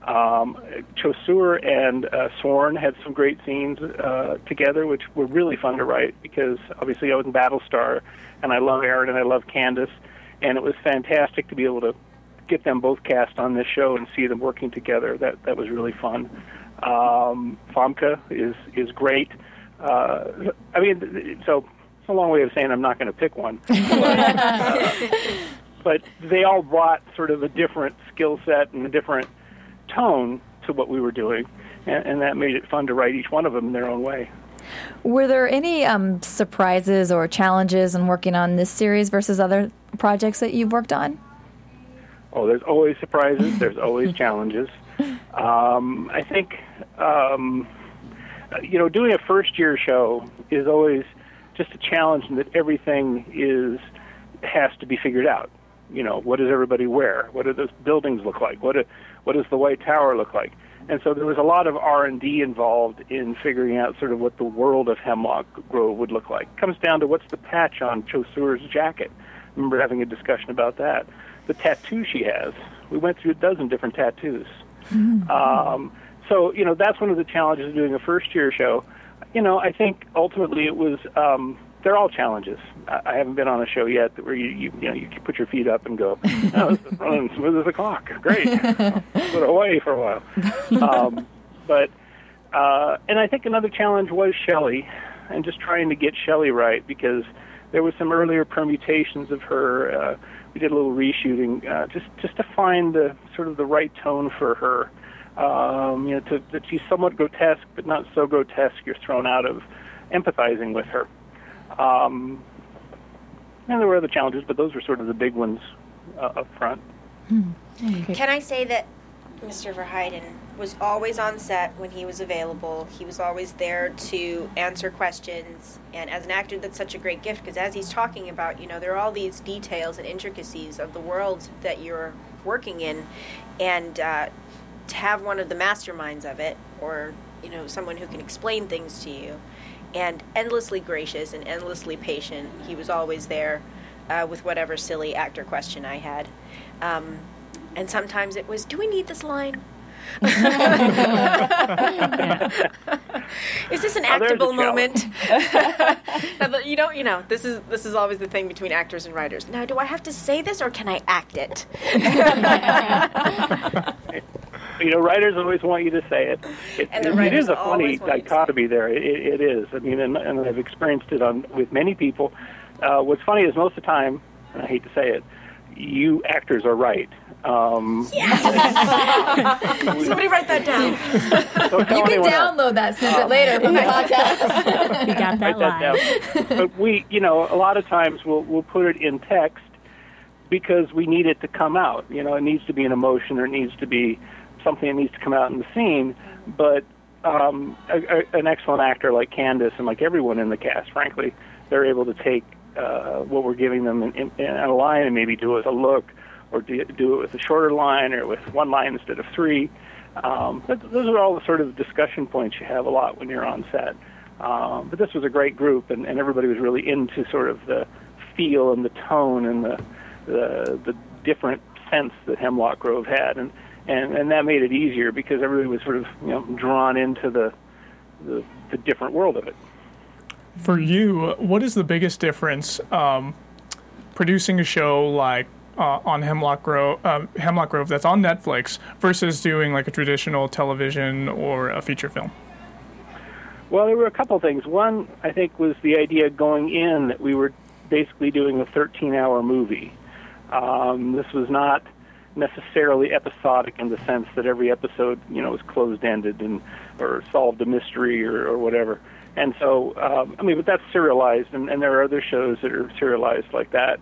Um, Chasseur and uh, Sworn had some great scenes uh, together, which were really fun to write because obviously I was in Battlestar, and I love Aaron and I love Candace, and it was fantastic to be able to get them both cast on this show and see them working together. That that was really fun. Um, Famke is is great. Uh, I mean, so it's a long way of saying I'm not going to pick one. but they all brought sort of a different skill set and a different tone to what we were doing, and, and that made it fun to write each one of them in their own way. Were there any um, surprises or challenges in working on this series versus other projects that you've worked on? Oh, there's always surprises. There's always challenges. Um, I think, um, you know, doing a first year show is always just a challenge in that everything is has to be figured out. You know, what does everybody wear? What do those buildings look like? What do, what does the White Tower look like? And so there was a lot of R and D involved in figuring out sort of what the world of Hemlock Grove would look like. It comes down to what's the patch on Chasseur's jacket. I remember having a discussion about that. The tattoo she has. We went through a dozen different tattoos. Um, so you know that's one of the challenges of doing a first year show. You know, I think ultimately it was. Um, they're all challenges. I, haven't been on a show yet where you, you you know you put your feet up and go, oh, this is running smooth as a clock. Great. Put away for a while. Um, but uh, and I think another challenge was Shelley, and just trying to get Shelley right because there was some earlier permutations of her. Uh, we did a little reshooting uh, just just to find the sort of the right tone for her. Um, you know, to, that she's somewhat grotesque, but not so grotesque you're thrown out of empathizing with her. Um, and there were other challenges, but those were sort of the big ones uh, up front. Can I say that Mr. Verheiden was always on set when he was available. He was always there to answer questions. And as an actor, that's such a great gift because as he's talking about, you know, there are all these details and intricacies of the world that you're working in. And uh, to have one of the masterminds of it, or, you know, someone who can explain things to you, and endlessly gracious and endlessly patient, he was always there uh, with whatever silly actor question I had. Um, and sometimes it was, "Do we need this line?" Is this an Oh, actable challenge. moment? You don't, you know, this is this is always the thing between actors and writers. Now, do I have to say this or can I act it? You know, writers always want you to say it. It, And the it writers a funny always want you to say it. dichotomy there. It, it is. I mean, and, and I've experienced it on with many people. Uh, what's funny is most of the time, and I hate to say it, you actors are right. Um, Somebody write that down. You can anyone else. download that snippet later from the podcast. We got that write that live. down. but we, you know, a lot of times we'll we'll put it in text because we need it to come out. You know, it needs to be an emotion or it needs to be something that needs to come out in the scene. But um, a, a, an excellent actor like Candace and like everyone in the cast, frankly, they're able to take uh, what we're giving them in, in, in a line and maybe do it with a look, or do, do it with a shorter line, or with one line instead of three. Um, but those are all the sort of discussion points you have a lot when you're on set. Um, but this was a great group, and, and everybody was really into sort of the feel and the tone and the the, the different sense that Hemlock Grove had, and, and and that made it easier because everybody was sort of you know drawn into the the, the different world of it. For you, what is the biggest difference um, producing a show like uh, on Hemlock Grove, um, Hemlock Grove that's on Netflix versus doing like a traditional television or a feature film? Well, there were a couple things. One, I think, was the idea going in that we were basically doing a 13-hour movie. Um, this was not necessarily episodic in the sense that every episode, you know, was closed-ended and or solved a mystery or, or whatever. And so, um, I mean, but that's serialized, and, and there are other shows that are serialized like that.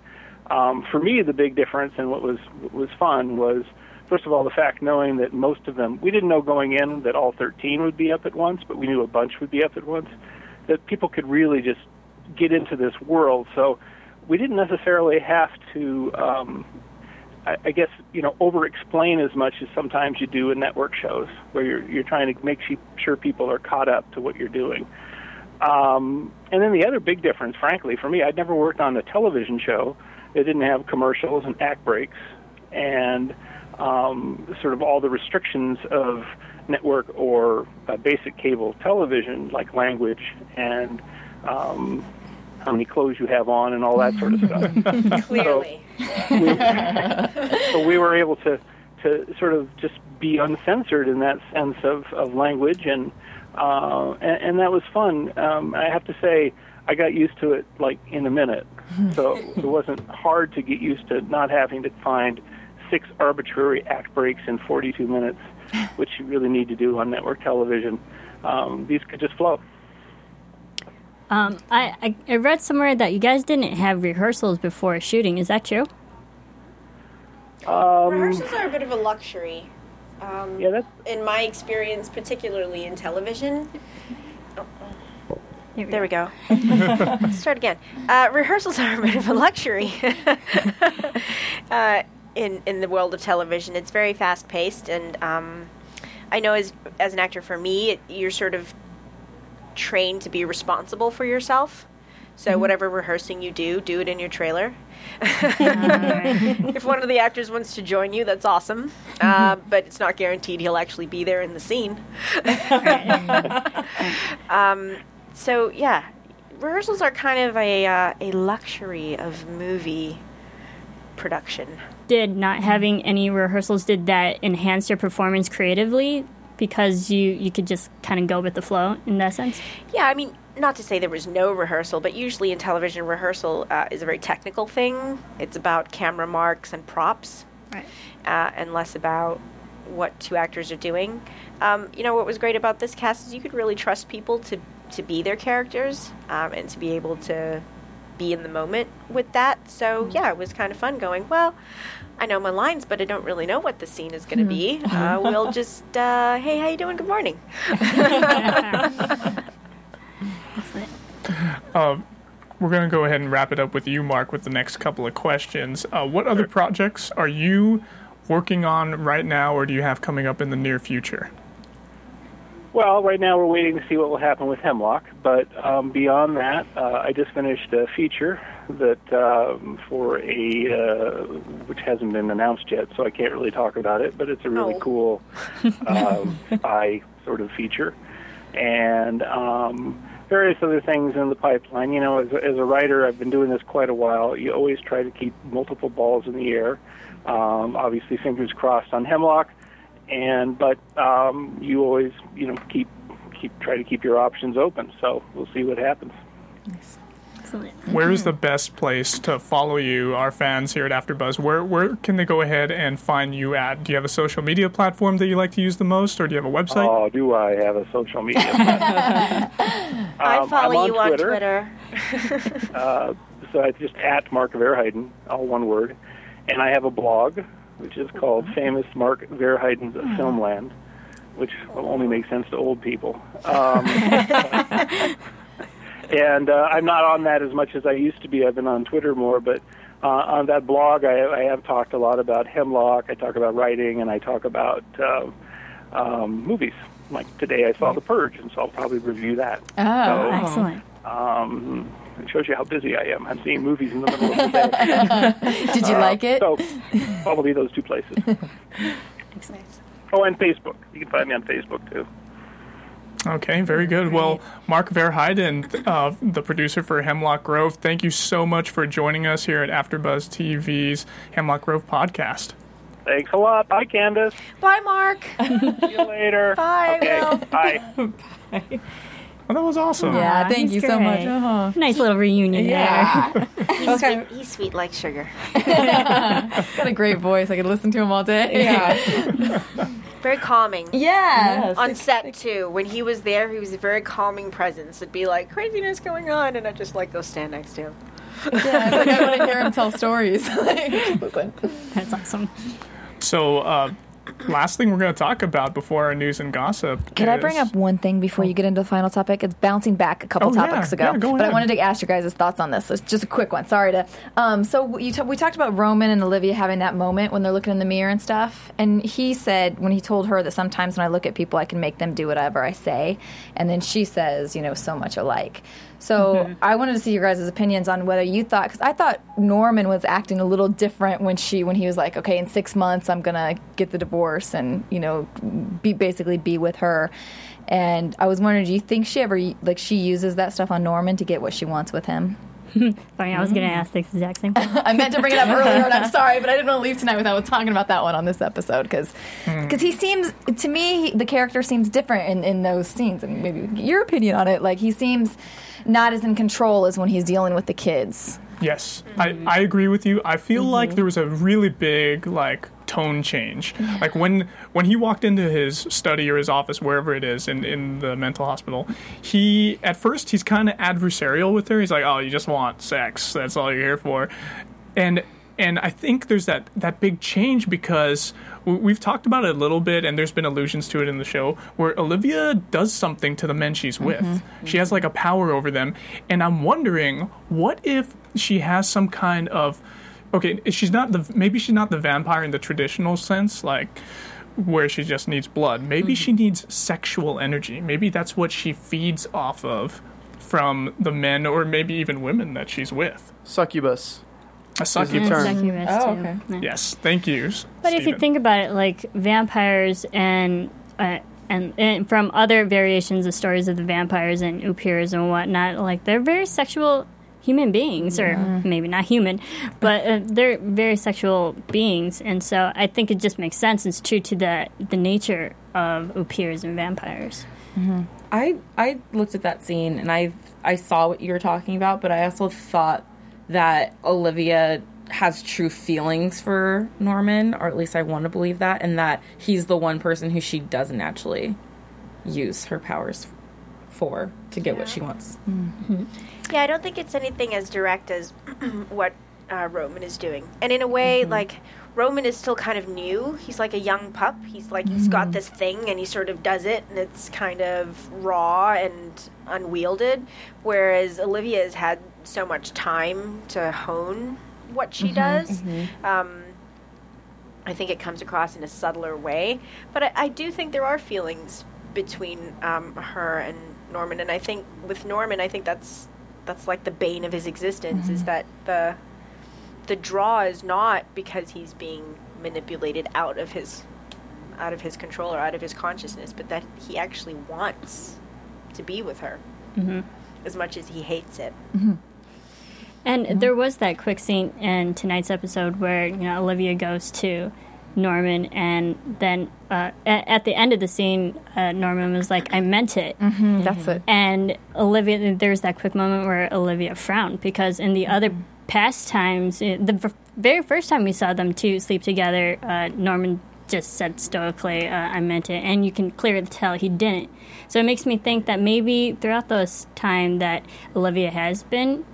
Um, for me, the big difference and what was was fun was, first of all, the fact knowing that most of them, we didn't know going in that all 13 would be up at once, but we knew a bunch would be up at once. That people could really just get into this world. So we didn't necessarily have to, um, I, I guess, you know, over-explain as much as sometimes you do in network shows, where you're you're trying to make sure people are caught up to what you're doing. Um, and then the other big difference, frankly, for me, I'd never worked on a television show that didn't have commercials and act breaks and um, sort of all the restrictions of network or uh, basic cable television, like language and um, how many clothes you have on and all that sort of stuff. Clearly. so we were able to to sort of just be uncensored in that sense of, of language and, uh, and and that was fun. Um, I have to say I got used to it like in a minute, so it wasn't hard to get used to not having to find six arbitrary act breaks in 42 minutes, which you really need to do on network television. Um, these could just flow. Um, I, I, I read somewhere that you guys didn't have rehearsals before shooting. Is that true? Rehearsals are a bit of a luxury. Um, Yeah, that's in my experience, particularly in television. There we go. Start again. Uh, rehearsals are a bit of a luxury uh, in in the world of television. It's very fast paced, and um, I know as as an actor, for me, it, you're sort of trained to be responsible for yourself. So whatever rehearsing you do, do it in your trailer. if one of the actors wants to join you, that's awesome. Uh, but it's not guaranteed he'll actually be there in the scene. um, so yeah, rehearsals are kind of a uh, a luxury of movie production. Did not having any rehearsals did that enhance your performance creatively because you you could just kind of go with the flow in that sense? Yeah, I mean, not to say there was no rehearsal, but usually in television, rehearsal uh, is a very technical thing. It's about camera marks and props, Right. uh, and less about what two actors are doing. Um, you know, what was great about this cast is you could really trust people to, to be their characters um, and to be able to be in the moment with that. So, yeah, it was kind of fun going, well, I know my lines, but I don't really know what the scene is going to be. Uh, we'll just, uh, hey, how you doing? Good morning. We're going to go ahead and wrap it up with you, Mark, with the next couple of questions. Uh, what other projects are you working on right now, or do you have coming up in the near future? Well, right now we're waiting to see what will happen with Hemlock, but um, beyond that, uh, I just finished a feature that um, for a uh, which hasn't been announced yet, so I can't really talk about it. But it's a really Oh. cool um, spy sort of feature, and um, various other things in the pipeline. You know, as a, as a writer, I've been doing this quite a while. You always try to keep multiple balls in the air. Um, obviously, fingers crossed on Hemlock and but um, you always you know keep keep try to keep your options open. So we'll see what happens. Excellent. Where is the best place to follow you, our fans here at AfterBuzz? Where where can they go ahead and find you at? Do you have a social media platform that you like to use the most, or do you have a website? Oh, do I have a social media? platform? I Um, follow I'm you on Twitter. Uh, so it's just at Mark Verheiden, all one word. And I have a blog, which is called Famous Mark Verheiden's Filmland, which will only make sense to old people. Um, and uh, I'm not on that as much as I used to be. I've been on Twitter more, but uh, on that blog, I, I have talked a lot about Hemlock. I talk about writing, and I talk about uh, um, movies. Like today, I saw The Purge, and so I'll probably review that. Oh, Excellent. Um, it shows you how busy I am. I'm seeing movies in the middle of the day. Did you like it? So, probably those two places. Oh, and Facebook. You can find me on Facebook too. Okay, very good. Well, Mark Verheiden, uh, the producer for Hemlock Grove, thank you so much for joining us here at AfterBuzz TV's Hemlock Grove podcast. Thanks a lot. Bye, Candace. Bye, Mark. See you later. Bye, Okay. Will. Bye. Well, that was awesome. yeah, Aw, thank he's you so much. Uh-huh. Nice little reunion Yeah. He's, Okay. sweet, he's sweet like sugar. Got a great voice. I could listen to him all day. Yeah. Very calming. Yeah. On set too, when he was there, he was a very calming presence. It'd be like craziness going on, and I'd just like go stand next to him. Yeah, it's like I want to hear him tell stories. Like, just listen. there. That's awesome. So, uh, last thing we're going to talk about before our news and gossip. Can I bring up one thing before you get into the final topic? It's bouncing back a couple Oh, yeah. topics ago, Yeah, but I wanted to ask your guys' thoughts on this. It's just a quick one. Sorry to. Um, so you t- we talked about Roman and Olivia having that moment when they're looking in the mirror and stuff, and he said when he told her that sometimes when I look at people, I can make them do whatever I say, and then she says, you know, so much alike. So Mm-hmm. I wanted to see your guys' opinions on whether you thought because I thought Norman was acting a little different when she when he was like, okay, in six months I'm gonna get the divorce and you know be basically be with her. And I was wondering, do you think she ever like she uses that stuff on Norman to get what she wants with him? Funny, I was going to mm. ask the exact same thing. I meant to bring it up earlier, and I'm sorry, but I didn't want to leave tonight without talking about that one on this episode because hmm. he seems to me the character seems different in, in those scenes, and maybe your opinion on it. Like he seems not as in control as when he's dealing with the kids. Yes, I, I agree with you. I feel like mm-hmm. there was a really big like tone change. Like when when he walked into his study or his office, wherever it is in, in the mental hospital, he at first he's kind of adversarial with her. He's like, "Oh, you just want sex. That's all you're here for," and and I think there's that that big change because we've talked about it a little bit, and there's been allusions to it in the show where Olivia does something to the men she's mm-hmm. with. She has like a power over them, and I'm wondering what if she has some kind of okay, she's not the maybe she's not the vampire in the traditional sense, like where she just needs blood. Maybe she needs sexual energy. Maybe that's what she feeds off of from the men or maybe even women that she's with. Succubus. A Is the succubus. term. Succubus, Oh, too. okay. Yeah. Yes, thank you. But if you think about it, like vampires and uh, and, and from other variations of stories of the vampires and upirs and whatnot, like they're very sexual human beings, or maybe not human, but uh, they're very sexual beings, and so I think it just makes sense. It's true to the the nature of upirs and vampires. I I looked at that scene and I I saw what you were talking about, but I also thought that Olivia has true feelings for Norman, or at least I want to believe that, and that he's the one person who she doesn't actually use her powers for to get what she wants. Yeah, I don't think it's anything as direct as what uh, Roman is doing. And in a way, like Roman is still kind of new. He's like a young pup. He's like he's got this thing and he sort of does it, and it's kind of raw and unwielded. Whereas Olivia has had so much time to hone what she does. Um, I think it comes across in a subtler way, but I, I do think there are feelings between um, her and Norman, and I think with Norman, I think that's that's like the bane of his existence is mm-hmm. that the the draw is not because he's being manipulated out of his out of his control or out of his consciousness, but that he actually wants to be with her mm-hmm. as much as he hates it. Mm-hmm. And there was that quick scene in tonight's episode where you know Olivia goes to Norman, and then uh, at, at the end of the scene, uh, Norman was like, "I meant it." Mm, That's it. And Olivia, there's that quick moment where Olivia frowned because in the other past times, eh, the very first time we saw them two sleep together, uh, Norman just said stoically, uh, "I meant it," and you can clearly tell he didn't. So it makes me think that maybe throughout this time that Olivia has been,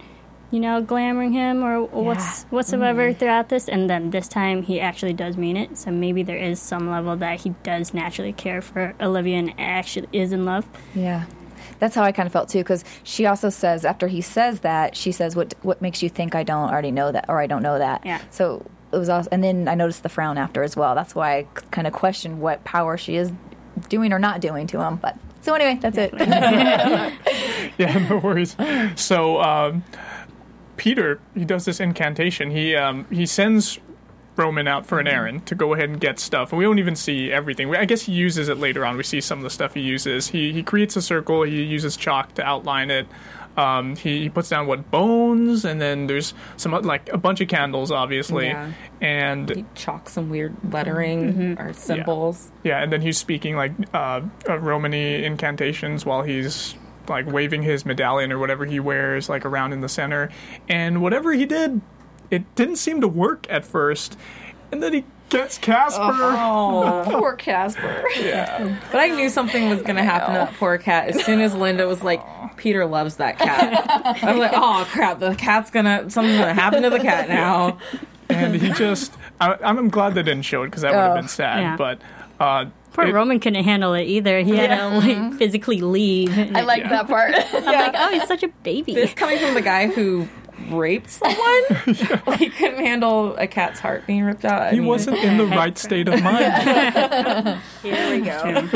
you know, glamoring him or what's whatsoever throughout this, and then this time he actually does mean it. So maybe there is some level that he does naturally care for Olivia and actually is in love. Yeah. That's how I kind of felt too, because she also says after he says that, she says, "What what makes you think I don't already know that, or I don't know that?" Yeah. So it was also, and then I noticed the frown after as well. That's why I kind of questioned what power she is doing or not doing to him. But so anyway, that's it. Yeah, no worries. So um, Peter, he does this incantation. He um, he sends Roman out for an errand to go ahead and get stuff, and we don't even see everything. We, I guess he uses it later on. We see some of the stuff he uses. He he creates a circle. He uses chalk to outline it. Um, he, he puts down what bones, and then there's some like a bunch of candles, obviously, Yeah. and He chalks some weird lettering or symbols. yeah, and then he's speaking like uh, uh, Romany incantations while he's like waving his medallion or whatever he wears like around in the center. And whatever he did, it didn't seem to work at first. And then he gets Casper. Oh, poor Casper. Yeah. But I knew something was going to happen to that poor cat as soon as Lynda was like, Peter loves that cat. I was like, oh crap, the cat's gonna, something's gonna happen to the cat now. And he just, I, I'm glad they didn't show it because that would have Oh. been sad. Yeah. But uh, Poor it- Roman couldn't handle it either. He had to like mm-hmm. physically leave. I like Yeah. that part. I'm like, oh, he's such a baby. This coming from the guy who raped someone? like, couldn't handle a cat's heart being ripped out. I he mean, wasn't in the right state of mind. Here we go.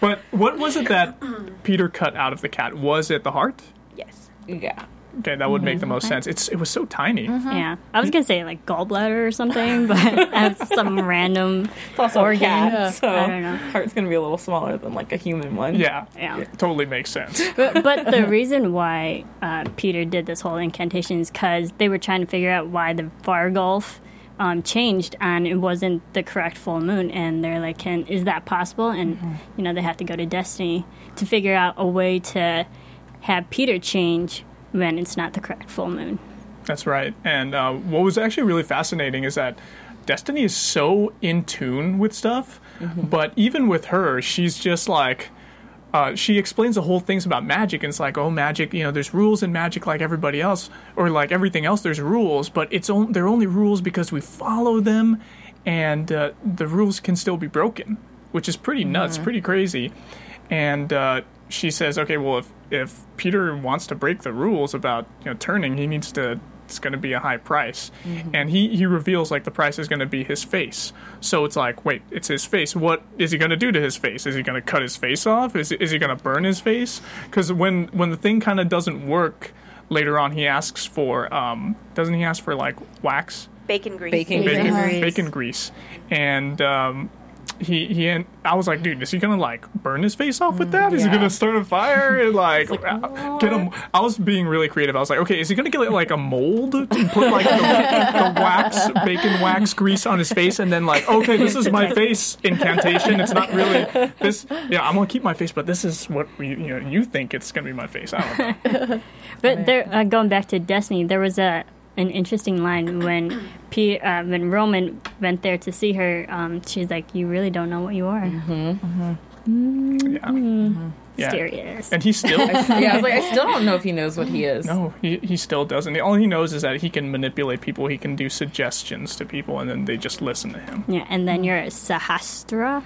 but what was it that Peter cut out of the cat? Was it the heart? yes. Yeah. Okay, that would make the most sense. It's it was so tiny. Yeah, I was gonna say like gallbladder or something, but that's some random. It's also Organ. a cat, so I don't know. heart's gonna be a little smaller than like a human one. Yeah, Yeah. it totally makes sense. But, but the reason why uh, Peter did this whole incantation is because they were trying to figure out why the Vargulf um, changed and it wasn't the correct full moon, and they're like, "Can is that possible?" And you know they have to go to Destiny to figure out a way to have Peter change when it's not the correct full moon. That's right. And uh, what was actually really fascinating is that Destiny is so in tune with stuff, but even with her, she's just like. Uh, she explains the whole things about magic, and it's like, oh, magic. You know, there's rules in magic like everybody else, or like everything else. There's rules, but it's on, they're only rules because we follow them, and uh, the rules can still be broken, which is pretty nuts, pretty crazy. And uh, she says, okay, well, if if Peter wants to break the rules about you know turning, he needs to. It's going to be a high price, and he he reveals like the price is going to be his face. So it's like, wait, it's his face. What is he going to do to his face? Is he going to cut his face off? Is is he going to burn his face? Because when when the thing kind of doesn't work later on, he asks for um doesn't he ask for like wax? Bacon grease. Bacon bacon, grease. bacon grease, and um, he he and I was like, dude, is he gonna like burn his face off with that? Is he yeah. gonna start a fire and like, uh, get him? I was being really creative. I was like, okay, is he gonna get like a mold to put like the, the wax, bacon wax grease on his face, and then like, okay, this is my face incantation. It's not really this. Yeah, I'm gonna keep my face, but this is what we, you know you think it's gonna be my face. I don't know. But there, uh, going back to Destiny, there was a an interesting line when P, uh, when Roman went there to see her. Um, she's like, "You really don't know what you are." Yeah, yeah. Mysterious. And he still Yeah, I was like, I still don't know if he knows what he is. No, he, he still doesn't. All he knows is that he can manipulate people. He can do suggestions to people, and then they just listen to him. Yeah, and then you're a Sahastra.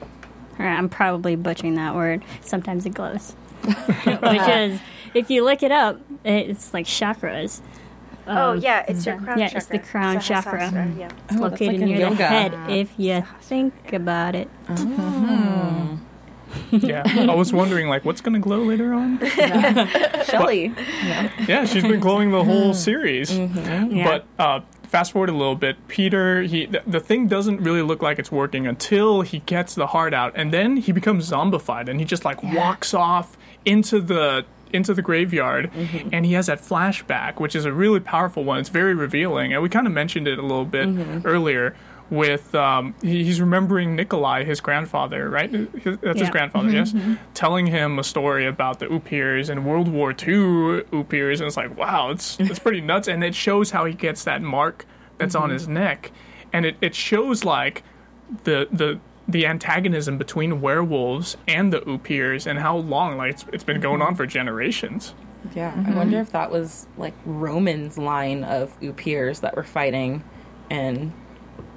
Or I'm probably butchering that word. Sometimes it glows. Which is, if you look it up, it's like chakras. Oh yeah, it's your crown chakra. yeah, chakra. it's the crown chakra. Sahasrara, Yeah. It's Oh, located like near yoga. the head if you think about it. Yeah, I was wondering, like, what's going to glow later on? Shelley. Yeah, she's been glowing the whole series. Yeah. But uh, fast forward a little bit, Peter, he the, the thing doesn't really look like it's working until he gets the heart out, and then he becomes zombified, and he just like walks off into the into the graveyard, mm-hmm. and he has that flashback, which is a really powerful one. It's very revealing, and we kind of mentioned it a little bit mm-hmm. earlier. with um, he, he's remembering Nicolae, his grandfather, right? His- That's his Yeah. grandfather, mm-hmm, yes, telling him a story about the Upirs and World War II Upirs, and it's like, wow, it's it's pretty nuts, and it shows how he gets that mark that's on his neck, and it, it shows like the the the antagonism between werewolves and the Upirs and how long like it's, it's been going mm-hmm. on for generations. Yeah, I mm-hmm. wonder if that was like Roman's line of Upirs that were fighting, and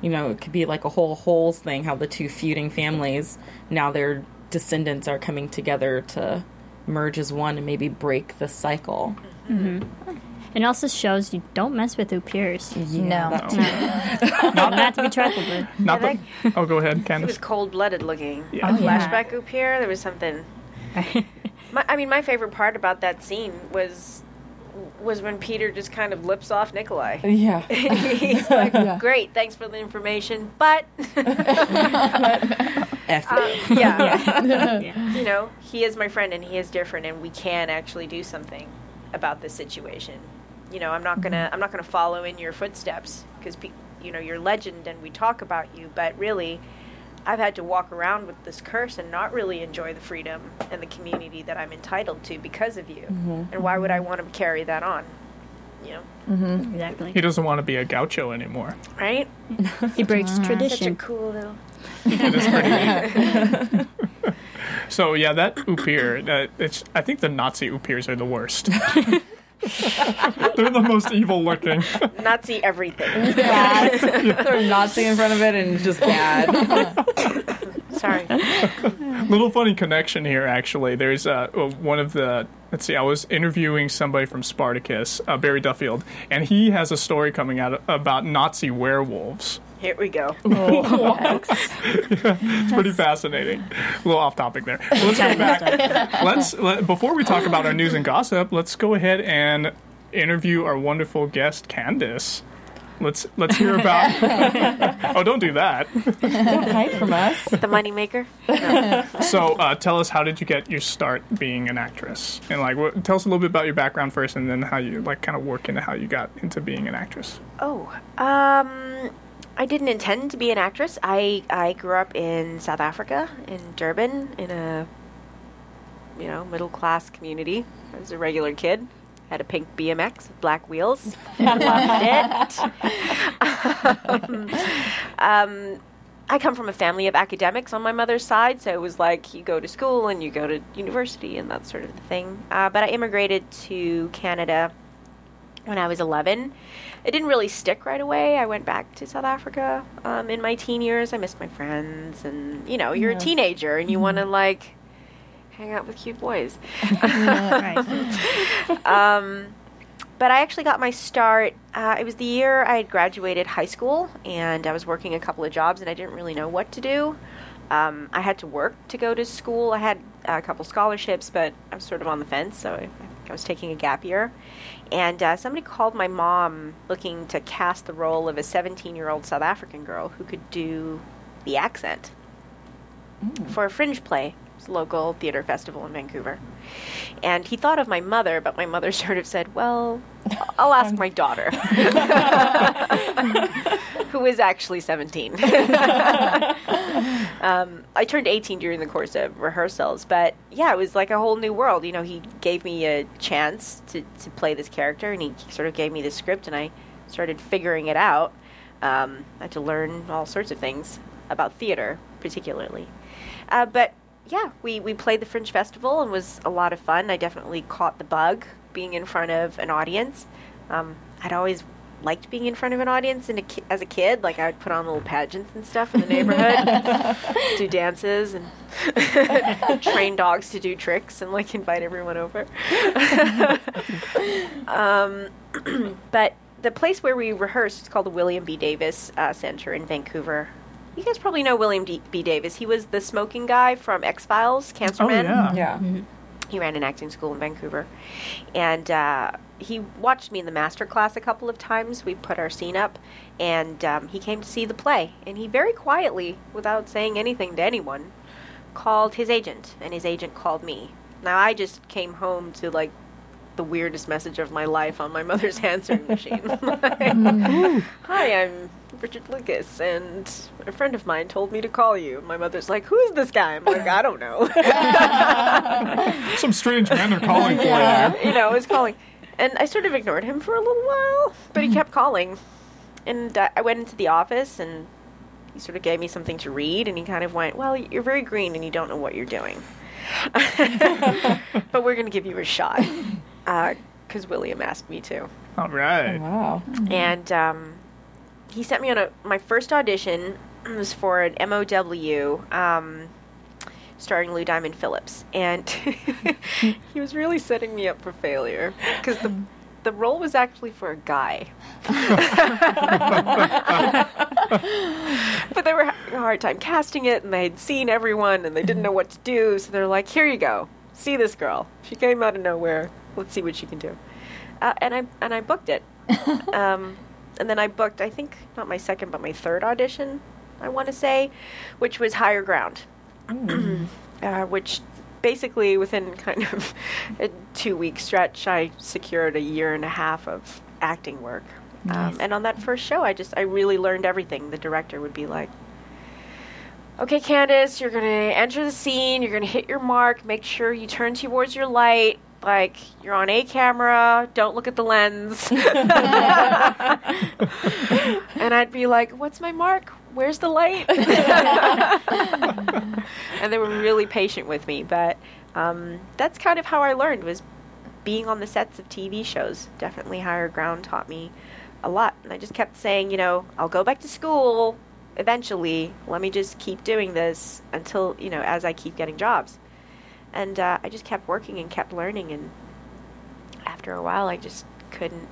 you know, it could be like a whole holes thing. How the two feuding families now their descendants are coming together to merge as one and maybe break the cycle. Mm-hmm. Hmm. It also shows you don't mess with Upirs. No. that too. Not to be trifled with. Not Yeah, that. Oh, go ahead, It was cold blooded looking. Yeah. Oh, yeah. Flashback up here, there was something. my, I mean, my favorite part about that scene was was when Peter just kind of lips off Nicolae. Yeah. He's like, "Great, thanks for the information, but F uh, it. yeah, Yeah. you know, he is my friend and he is different, and we can actually do something about this situation. You know, I'm not gonna mm-hmm. I'm not gonna follow in your footsteps because you know you're legend and we talk about you, but really, I've had to walk around with this curse and not really enjoy the freedom and the community that I'm entitled to because of you. Mm-hmm. And why would I want to carry that on? You know, mm-hmm. Exactly. He doesn't want to be a gaucho anymore. right? He breaks tradition. Such a tradition. cool little. It is pretty so yeah, that Upir, that it's. I think the Nazi Upirs are the worst. They're the most evil looking. Nazi everything. Throw Nazi in front of it and it's just bad. Sorry. Little funny connection here, actually. There's uh, uh, one of the. Let's see. I was interviewing somebody from Spartacus, uh, Barry Duffield, and he has a story coming out about Nazi werewolves. Here we go. It's pretty fascinating. A little off topic there. But let's go back. Let's let, before we talk about our news and gossip. Let's go ahead and interview our wonderful guest, Kandyse. Let's let's hear about. oh, don't do that. Don't hide from us. The moneymaker. So, uh, tell us how did you get your start being an actress, and like, what, tell us a little bit about your background first, and then how you like kind of work into how you got into being an actress. Oh, um, I didn't intend to be an actress. I I grew up in South Africa, in Durban, in a you know middle class community. I was a regular kid. Had a pink BMX with black wheels. Loved it. um, um, I come from a family of academics on my mother's side, so it was like you go to school and you go to university and that sort of thing. Uh, but I immigrated to Canada when I was 11. It didn't really stick right away. I went back to South Africa um, in my teen years. I missed my friends, and you know, you're a teenager and you want to like hang out with cute boys. Um, but I actually got my start. Uh, it was the year I had graduated high school, and I was working a couple of jobs, and I didn't really know what to do. Um, I had to work to go to school. I had a couple scholarships, but I was sort of on the fence, so I, I I was taking a gap year. And uh, somebody called my mom looking to cast the role of a 17 year old South African girl who could do the accent for a fringe play. Local theater festival in Vancouver. And he thought of my mother, but my mother sort of said, Well, I'll ask my daughter, who is actually 17. um, I turned 18 during the course of rehearsals, but yeah, it was like a whole new world. You know, he gave me a chance to, to play this character, and he sort of gave me the script, and I started figuring it out. Um, I had to learn all sorts of things about theater, particularly. Uh, but yeah, we, we played the Fringe Festival and was a lot of fun. I definitely caught the bug being in front of an audience. Um, I'd always liked being in front of an audience and a ki- as a kid. Like I would put on little pageants and stuff in the neighborhood, do dances and train dogs to do tricks and like invite everyone over. um, but the place where we rehearsed is called the William B. Davis uh, Center in Vancouver. You guys probably know William D- B. Davis. He was the smoking guy from X Files, Cancer Oh Man. yeah. Yeah. He ran an acting school in Vancouver, and uh, he watched me in the master class a couple of times. We put our scene up, and um, he came to see the play. And he very quietly, without saying anything to anyone, called his agent, and his agent called me. Now I just came home to like the weirdest message of my life on my mother's answering machine. Hi, I'm Richard Lucas, and a friend of mine told me to call you. My mother's like, "Who is this guy?" I'm like, "I don't know." Some strange men are calling for you. you know, was calling, and I sort of ignored him for a little while, but he kept calling, and uh, I went into the office and he sort of gave me something to read, and he kind of went, "Well, you're very green and you don't know what you're doing, but we're going to give you a shot." Because William asked me to. All right. Wow. and um, he sent me on a my first audition was for an MOW um, starring Lou Diamond Phillips, and he was really setting me up for failure because the the role was actually for a guy. but they were having a hard time casting it, and they'd seen everyone, and they didn't know what to do. So they're like, "Here you go, see this girl. She came out of nowhere. Let's see what she can do." Uh, and I and I booked it. um, and then I booked, I think not my second, but my third audition. I want to say, which was Higher Ground, uh, which basically within kind of a two week stretch, I secured a year and a half of acting work. Um, and on that first show, I just I really learned everything. The director would be like, "Okay, Kandyse, you're gonna enter the scene. You're gonna hit your mark. Make sure you turn towards your light." Like you're on a camera, don't look at the lens. and I'd be like, "What's my mark? Where's the light?" and they were really patient with me. But um, that's kind of how I learned was being on the sets of TV shows. Definitely Higher Ground taught me a lot. And I just kept saying, you know, I'll go back to school eventually. Let me just keep doing this until, you know, as I keep getting jobs. And uh, I just kept working and kept learning. And after a while, I just couldn't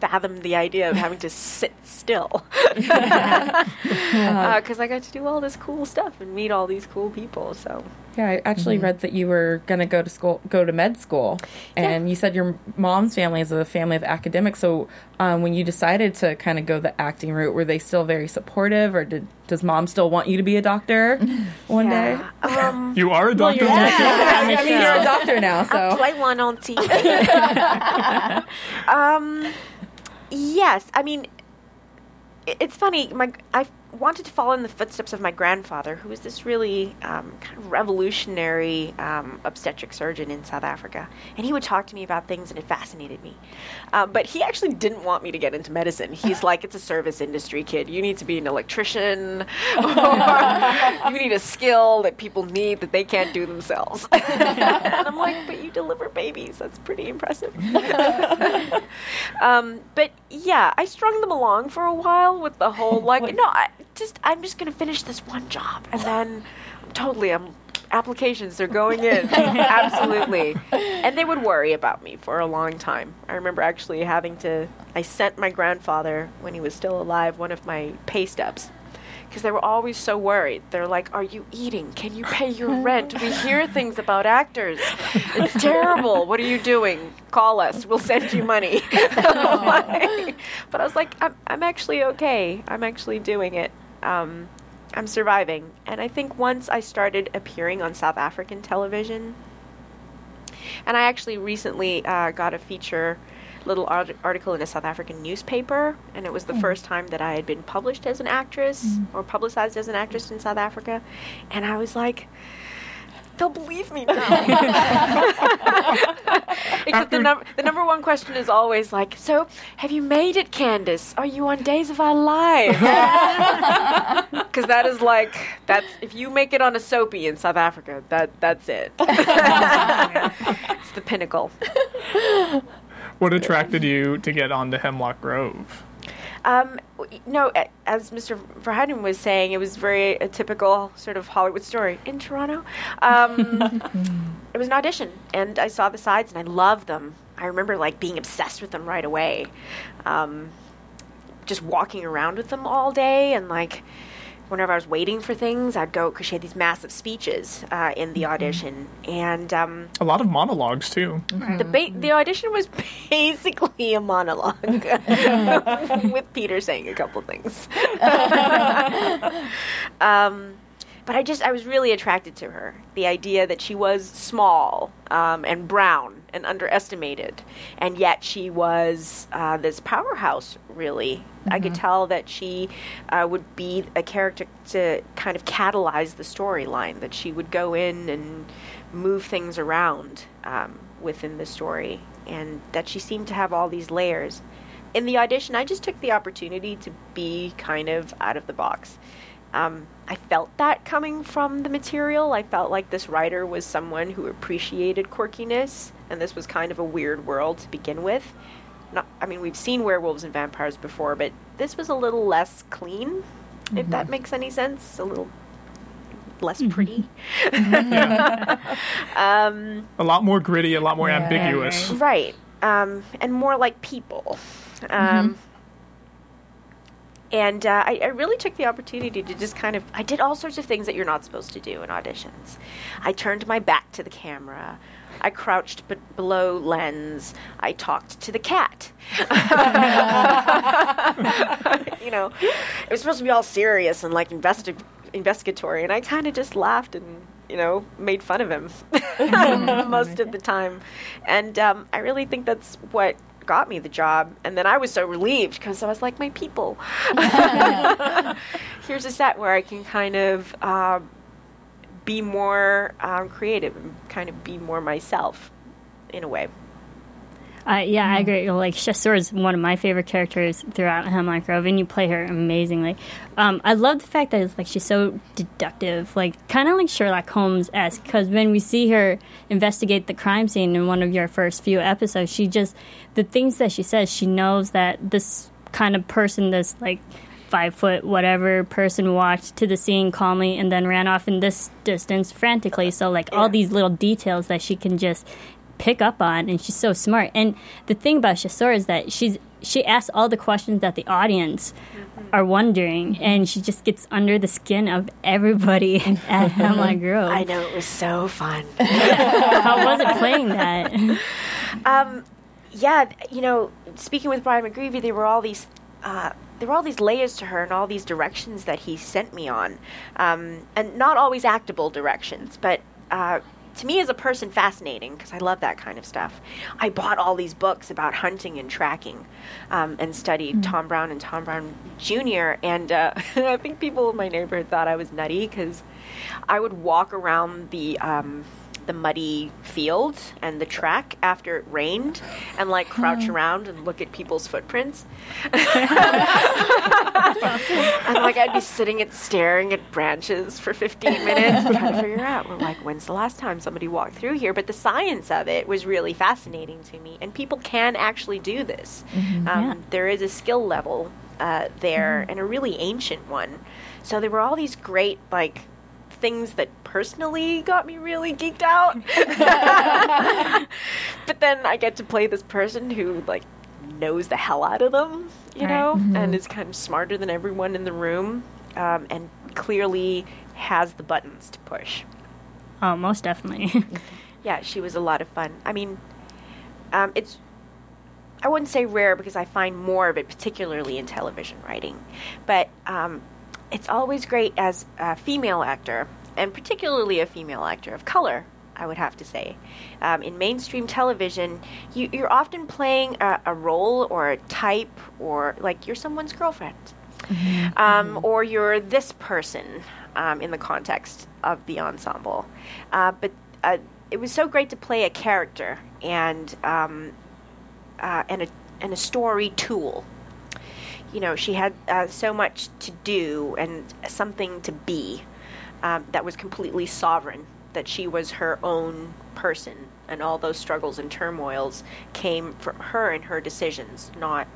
fathom the idea of having to sit still because uh, I got to do all this cool stuff and meet all these cool people. So Yeah, I actually read that you were going to go to school, go to med school, and you said your mom's family is a family of academics. So, um, when you decided to kind of go the acting route, were they still very supportive, or did does mom still want you to be a doctor one day? Um, You are a doctor. Yeah, Lucy? I mean, you're a doctor now, so play one on TV. um, yes, I mean, it's funny. My I wanted to follow in the footsteps of my grandfather, who was this really um, kind of revolutionary um, obstetric surgeon in South Africa, and he would talk to me about things, and it fascinated me. Um, but he actually didn't want me to get into medicine. He's like, "It's a service industry, kid. You need to be an electrician, or you need a skill that people need that they can't do themselves." and I'm like, "But you deliver babies. That's pretty impressive." um, but yeah, I strung them along for a while with the whole like, no, I just I'm just gonna finish this one job, and then totally I'm applications are going in. Absolutely. And they would worry about me for a long time. I remember actually having to i sent my grandfather when he was still alive one of my pay stubs. Because they were always so worried. They're like are you eating? Can you pay your rent? We hear things about actors. It's terrible. What are you doing? Call us. We'll send you money. But i was like i'm, I'm actually okay. I'm actually doing it um, I'm surviving. And I think once I started appearing on South African television, and I actually recently uh, got a feature little art- article in a South African newspaper, and it was the first time that I had been published as an actress or publicized as an actress in South Africa. And I was like, they'll believe me now. Except the, num- the number one question is always like, so have you made it, Kandyse? Are you on Days of Our Lives? Because that is like that's if you make it on a soapy in South Africa, that that's it. it's the pinnacle. What attracted you to get onto Hemlock Grove? Um, no, a- as Mr. Verheiden was saying, it was very a typical sort of Hollywood story in Toronto. Um, it was an audition, and I saw the sides, and I loved them. I remember like being obsessed with them right away. Um, just walking around with them all day, and like whenever I was waiting for things, I'd go because she had these massive speeches uh, in the audition, and um, A lot of monologues too. the ba- the audition was basically a monologue with Peter saying a couple things. um, but I just I was really attracted to her. The idea that she was small um, and brown and underestimated, and yet she was uh, this powerhouse. Really, I could tell that she uh, would be a character to kind of catalyze the storyline. That she would go in and move things around um, within the story, and that she seemed to have all these layers. In the audition, I just took the opportunity to be kind of out of the box. Um, I felt that coming from the material. I felt like this writer was someone who appreciated quirkiness, and this was kind of a weird world to begin with. Not, I mean, we've seen werewolves and vampires before, but this was a little less clean, if that makes any sense. A little less pretty. um, A lot more gritty, a lot more Yeah. ambiguous. right. Um, and more like people. Um, And uh, I, I really took the opportunity to just kind of. I did all sorts of things that you're not supposed to do in auditions. I turned my back to the camera. I crouched b- below lens. I talked to the cat. you know, it was supposed to be all serious and like investi- investigatory, and I kind of just laughed and you know made fun of him most of the time. And um, I really think that's what got me the job. And then I was so relieved because I was like, my people. Here's a set where I can kind of um, be more um, creative and kind of be more myself in a way. Uh, yeah, I agree. Like Chasseur is one of my favorite characters throughout Hemlock Grove, and you play her amazingly. Um, I love the fact that it's like she's so deductive, like kind of like Sherlock Holmes esque. Because when we see her investigate the crime scene in one of your first few episodes, she just the things that she says, she knows that this kind of person, this like five foot whatever person walked to the scene calmly and then ran off in this distance frantically. So like all these little details that she can just pick up on and she's so smart and the thing about Chasseur is that she's she asks all the questions that the audience are wondering and she just gets under the skin of everybody at Hemlock Grove. I know it was so fun. How was it playing that? Um, yeah, you know, speaking with Brian McGreevy, there were all these. Uh, there were all these layers to her and all these directions that he sent me on, um, and not always actable directions, but uh, to me as a person, fascinating because I love that kind of stuff. I bought all these books about hunting and tracking, um, and studied Tom Brown and Tom Brown Jr. And uh, I think people in my neighborhood thought I was nutty because I would walk around the um, the muddy field and the track after it rained and like crouch around and look at people's footprints. and like I'd be sitting and staring at branches for 15 minutes trying to figure out well, like when's the last time somebody walked through here? But the science of it was really fascinating to me and people can actually do this. Um, Yeah. there is a skill level uh, there and a really ancient one. So there were all these great like things that personally got me really geeked out but then I get to play this person who like knows the hell out of them, you Right. know, and is kind of smarter than everyone in the room, um, and clearly has the buttons to push. Oh, most definitely. Yeah, she was a lot of fun. I mean, um, it's I wouldn't say rare because I find more of it, particularly in television writing, but um, it's always great as a female actor, and particularly a female actor of color. I would have to say, um, in mainstream television, you, you're often playing a, a role or a type, or like you're someone's girlfriend, um, or you're this person um, in the context of the ensemble. Uh, but uh, it was so great to play a character and um, uh, and a and a story tool. You know, she had uh, so much to do and something to be um, that was completely sovereign. That she was her own person, and all those struggles and turmoils came from her and her decisions, not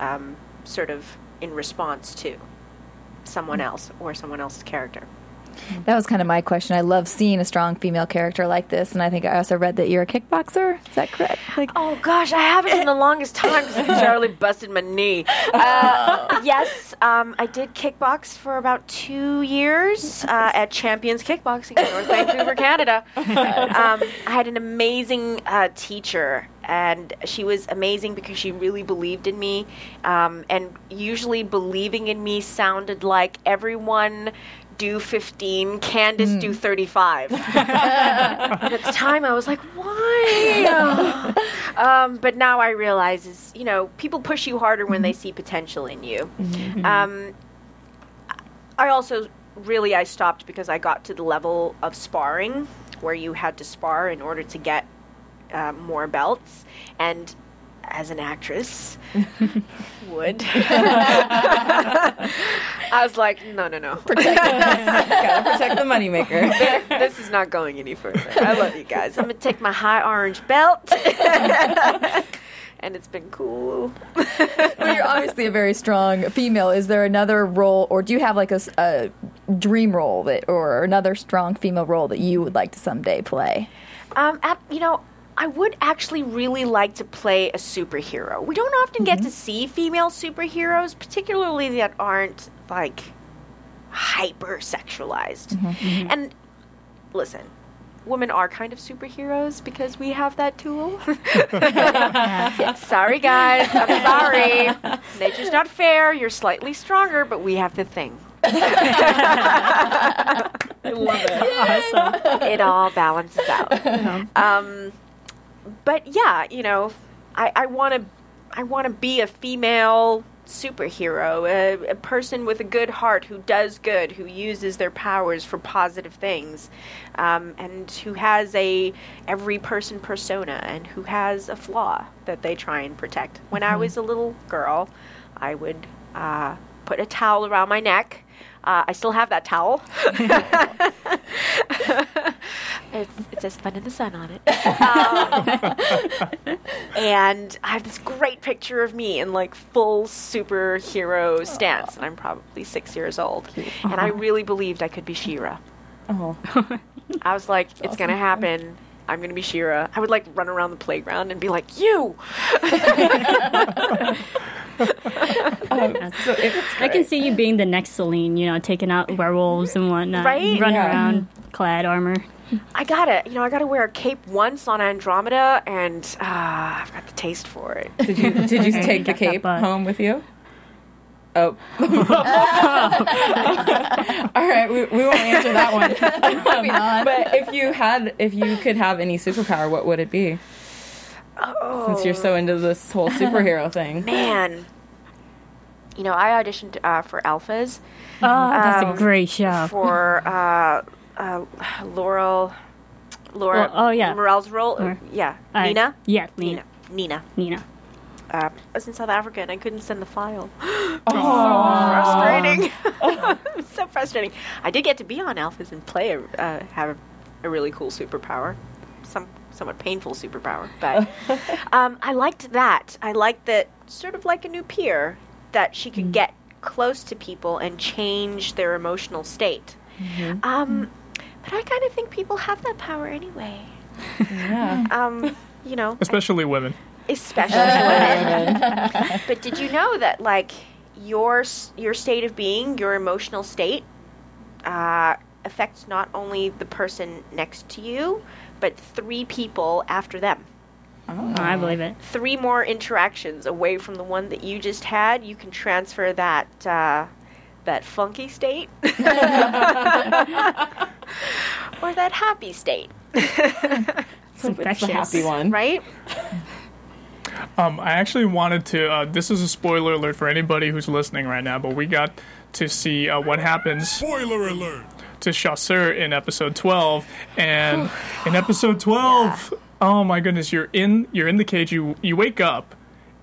um, sort of in response to someone else or someone else's character. That was kind of my question. I love seeing a strong female character like this, and I think I also read that you're a kickboxer. Is that correct? Like, Oh gosh, I haven't in the longest time because I Charlie busted my knee. Uh, yes, um, I did kickbox for about two years uh, at Champions Kickboxing in North Vancouver, Canada. Um, I had an amazing uh, teacher, and she was amazing because she really believed in me. Um, and usually, believing in me sounded like everyone do 15, Kandyse do 35. and at the time, I was like, why? um, but now I realize is, you know, people push you harder when they see potential in you. Um, I also really I stopped because I got to the level of sparring where you had to spar in order to get uh, more belts, and as an actress would, I was like, no, no, no, Gotta protect the moneymaker. this is not going any further. I love you guys. I'm gonna take my high orange belt. And it's been cool. Well, you're obviously a very strong female. Is there another role, or do you have like a dream role that, or another strong female role that you would like to someday play? Um, you know, I would actually really like to play a superhero. We don't often get to mm-hmm. see female superheroes, particularly that aren't like hyper sexualized. Mm-hmm. Mm-hmm. And listen, women are kind of superheroes because we have that tool. sorry, guys. I'm sorry. Nature's not fair. You're slightly stronger, but we have the thing. I love it. Awesome. it all balances out. Uh-huh. Um, but yeah, you know, I, I want to, I want to be a female superhero, a, a person with a good heart who does good, who uses their powers for positive things, um, and who has a every person persona and who has a flaw that they try and protect. When I was a little girl, I would uh, put a towel around my neck. Uh, I still have that towel. It says fun in the sun on it. Um, and I have this great picture of me in like full superhero stance, and I'm probably six years old. And I really believed I could be She-Ra. Oh. I was like, it's gonna happen. I'm gonna be She-Ra. I would like run around the playground and be like, you. So if, I can see you being the next Selene, you know, taking out werewolves and whatnot. Right? Run Yeah. around clad armor. I gotta, you know, I gotta wear a cape once on Andromeda, and uh, I've got the taste for it. did you did you take the cape home with you? Oh. All right, we, we won't answer that one. Maybe not. But if you had, if you could have any superpower, what would it be? Since you're so into this whole superhero thing. Man. You know, I auditioned uh, for Alphas Oh, that's Um, a great show. for uh, uh, Laurel. Laura. Well, oh, yeah. Morel's role. Uh, Or- yeah. Uh, Nina? Yeah, Nina. Nina. Nina. Uh, I was in South Africa and I couldn't send the file. So frustrating. It's so frustrating. I did get to be on Alphas and play a, uh, have a, a really cool superpower. Some somewhat painful superpower, but um, I liked that. I liked that sort of like a new peer that she could get close to people and change their emotional state. Um, but I kind of think people have that power anyway. Yeah. Um, you know, Especially women. especially women. but did you know that like your your state of being, your emotional state, uh, affects not only the person next to you, but three people after them. Oh, I believe it. Three more interactions away from the one that you just had, you can transfer that uh, that funky state or that happy state, It's the happy one. right? Um, I actually wanted to. Uh, this is a spoiler alert for anybody who's listening right now, but we got to see uh, what happens Spoiler alert! To Chasseur in episode 12, and in episode 12, oh my goodness, you're in you're in the cage. You you wake up,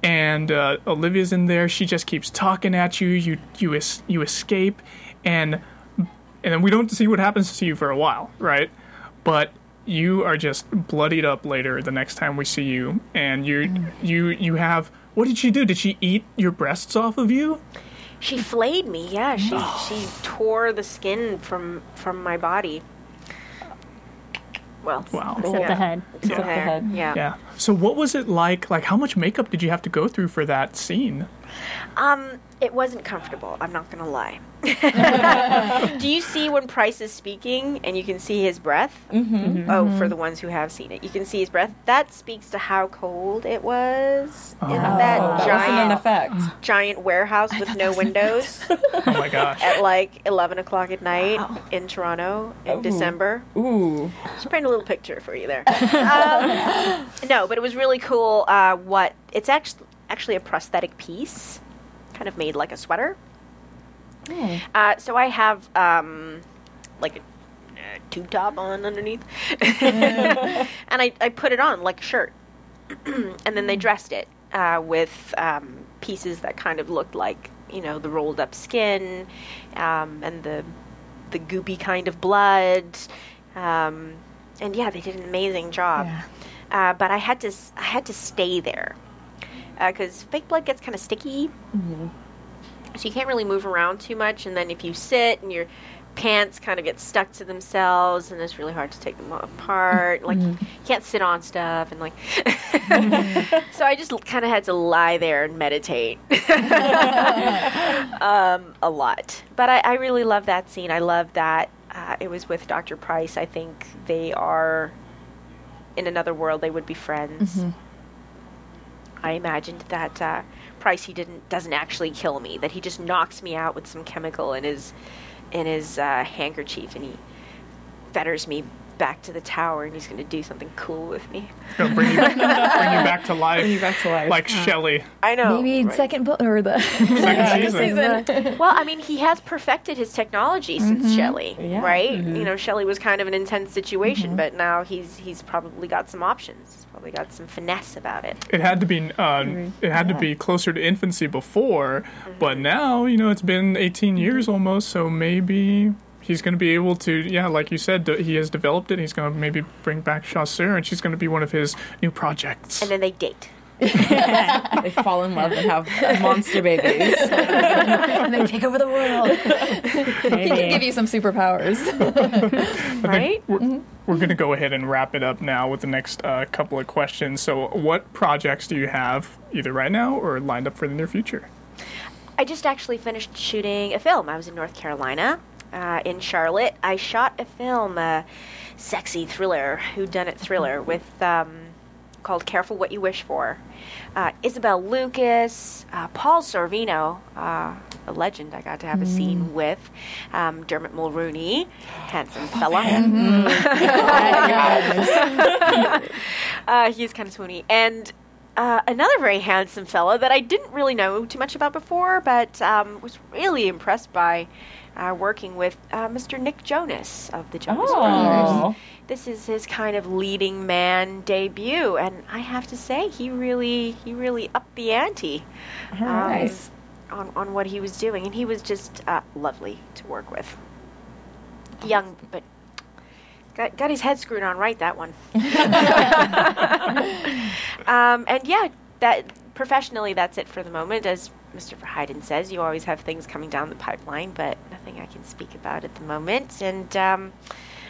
and uh, Olivia's in there. She just keeps talking at you. You you es- you escape, and and then we don't see what happens to you for a while, right? But you are just bloodied up later the next time we see you, and you you you have. What did she do? Did she eat your breasts off of you? She flayed me. Yeah, she she tore the skin from from my body. Well, Wow. Except Yeah. the head. except the head. Yeah. Yeah. So what was it like? Like how much makeup did you have to go through for that scene? Um, it wasn't comfortable. I'm not gonna lie. Do you see when Pryce is speaking and you can see his breath? Mm-hmm. Oh, for the ones who have seen it, you can see his breath. That speaks to how cold it was in that That wasn't giant an effect. giant warehouse with no windows Oh my gosh. at like 11 o'clock at night in Toronto in December. Ooh. Just paint a little picture for you there. um, no, but it was really cool. Uh, what it's actually actually a prosthetic piece, kind of made like a sweater. Uh, so I have um, like a uh, tube top on underneath, and I, I put it on like a shirt, and then they dressed it uh, with um, pieces that kind of looked like you know the rolled up skin um, and the the goopy kind of blood. Um, and yeah, they did an amazing job. Uh, but I had to I had to stay there because fake blood gets kind of sticky, so you can't really move around too much. And then if you sit and your pants kind of get stuck to themselves, and it's really hard to take them apart. Like you can't sit on stuff, and like so I just kind of had to lie there and meditate um, a lot. But I, I really love that scene. I love that uh, it was with Dr. Pryce. I think they are in another world. They would be friends. I imagined that uh, Pryce he didn't doesn't actually kill me. That he just knocks me out with some chemical in his in his uh, handkerchief, and he fetters me back to the tower, and he's going to do something cool with me. Gonna bring you, bring you back to life. Bring you back to life. Like Shelley. I know. Maybe right? second book or the Second season. season. Well, I mean, he has perfected his technology since mm-hmm. Shelley, Yeah. right? You mm-hmm. know, Shelley was kind of an intense situation, mm-hmm. but now he's he's probably got some options. He's probably got some finesse about it. It had to be uh, it had to be closer to infancy before, but now you know it's been 18 years almost, so maybe he's going to be able to yeah, like you said, d- he has developed it. He's going to maybe bring back Chasseur, and she's going to be one of his new projects. And then they date. They fall in love and have monster babies. and they take over the world. He can give you some superpowers. Right? We're, we're going to go ahead and wrap it up now with the next uh, couple of questions. So, what projects do you have either right now or lined up for the near future? I just actually finished shooting a film. I was in North Carolina, uh, in Charlotte. I shot a film, a sexy thriller, whodunit thriller, with um, called "Careful What You Wish For." Uh, Isabel Lucas, uh, Paul Sorvino, uh, a legend. I got to have a scene with um, Dermot Mulroney, handsome fella. uh, he's kind of swoony. And uh, another very handsome fella that I didn't really know too much about before, but um, was really impressed by uh, working with uh, Mr. Nick Jonas of the Jonas Brothers. This is his kind of leading man debut, and I have to say, he really, he really upped the ante um, Nice. on on what he was doing, and he was just uh, lovely to work with. Young, but got got his head screwed on right that one. um, and yeah, that professionally, that's it for the moment. As Mr. Verheiden says, you always have things coming down the pipeline, but nothing I can speak about at the moment. And um,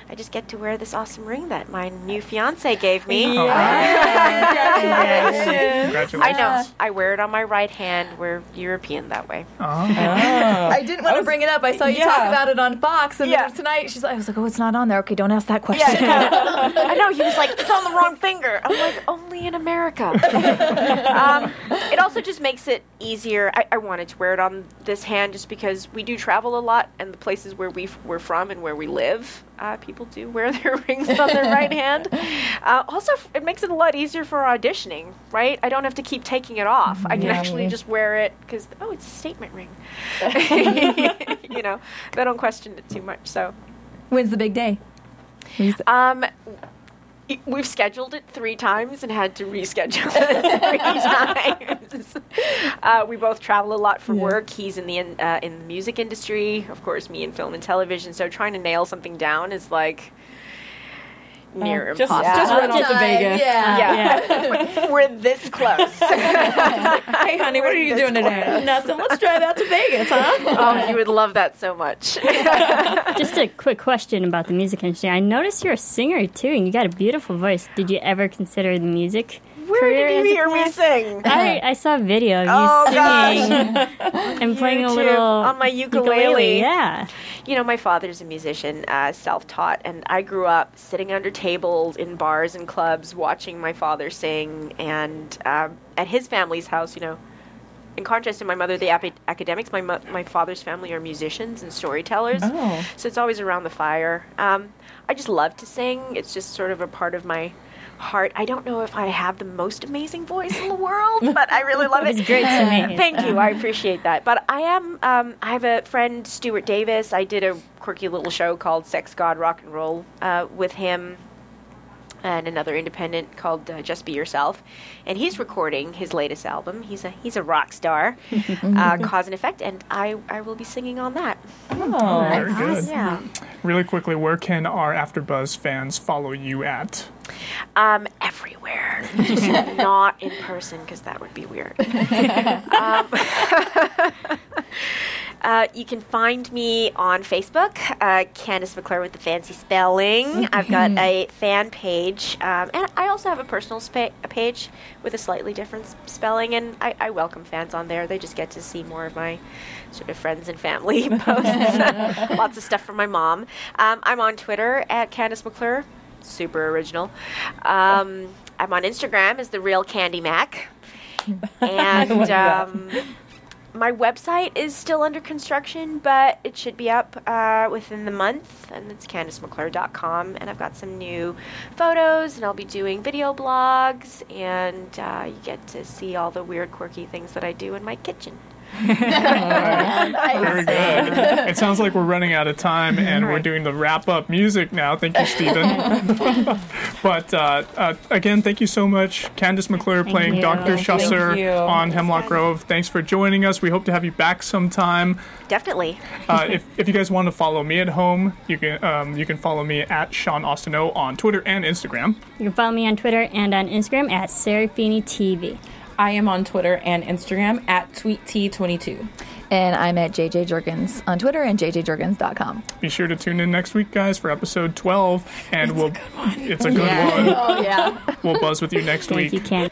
I just get to wear this awesome ring that my new fiance gave me. Congratulations. I know. I wear it on my right hand. We're European that way. Oh. I didn't want to bring it up. I saw you talk about it on Fox, and Yeah. then tonight she's like, I was like, oh, it's not on there. Okay, don't ask that question. Yeah. I know. He was like, it's on the wrong finger. I'm like, only in America. um, it also just makes it easier. I, I wanted to wear it on this hand just because we do travel a lot, and the places where we we're from and where we live, uh, people do wear their rings on their right hand. Uh, also, it makes it a lot easier for auditioning, right? I don't have to keep taking it off. I can actually just wear it because oh, it's a statement ring. you know, they don't question it too much. So. When's the big day? Um, we've scheduled it three times and had to reschedule it three times. Uh, we both travel a lot for work. He's in the in, uh, in the music industry, of course. Me in film and television. So trying to nail something down is like near Just, impossible. just run off to Vegas. Yeah. yeah, we're this close. Hey, honey, what are you doing today? Nothing. Let's drive out to Vegas, huh? oh, you would love that so much. Just a quick question about the music industry. I noticed you're a singer too, and you got a beautiful voice. Did you ever consider the music Where did you hear me sing? I, I saw a video of you Oh, singing and playing a YouTube, little on my ukulele. Yeah. You know, my father's a musician, uh, self-taught, and I grew up sitting under tables in bars and clubs, watching my father sing. And um, at his family's house, you know, in contrast to my mother, the ap- academics, my mo- my father's family are musicians and storytellers. Oh. So it's always around the fire. Um, I just love to sing. It's just sort of a part of my heart. I don't know if I have the most amazing voice in the world, but I really love it. It's great to me. Thank you. I appreciate that. But I am. Um, I have a friend, Stuart Davis. I did a quirky little show called Sex, God, Rock and Roll uh, with him and another independent called uh, Just Be Yourself, and he's recording his latest album. He's a he's a rock star, uh, Cause and Effect, and I I will be singing on that. Oh, Very good. Yeah. Really quickly, where can our AfterBuzz fans follow you at? Um, everywhere, just not in person because that would be weird. um, uh, you can find me on Facebook, uh, Kandyse McClure with the fancy spelling. I've got a fan page, um, and I also have a personal spa- a page with a slightly different s- spelling. And I, I welcome fans on there. They just get to see more of my sort of friends and family posts. Lots of stuff from my mom. Um, I'm on Twitter at Kandyse McClure super original. Um, I'm on Instagram as the real Candy Mac, and my website is still under construction, but it should be up uh, within the month, and it's KandyseMcClure.com. And I've got some new photos, and I'll be doing video blogs, and uh, you get to see all the weird, quirky things that I do in my kitchen. Very good. It sounds like we're running out of time, and we're doing the wrap up music now. Thank you, Stephen. but uh, uh, again, thank you so much, Kandyse McClure playing you. Dr. Thank Chasseur on Hemlock Grove. Thanks for joining us. We hope to have you back sometime. Definitely. Uh, if, if you guys want to follow me at home, you can um, you can follow me at Sean Austino on Twitter and Instagram. You can follow me on Twitter and on Instagram at Serafini TV. I am on Twitter and Instagram at TweetT22. And I'm at JJ Jurgens on Twitter and jjjurgens.com. Be sure to tune in next week, guys, for episode 12, and we'll it's a good one. Oh, yeah. We'll buzz with you next Thank week. you, Ken.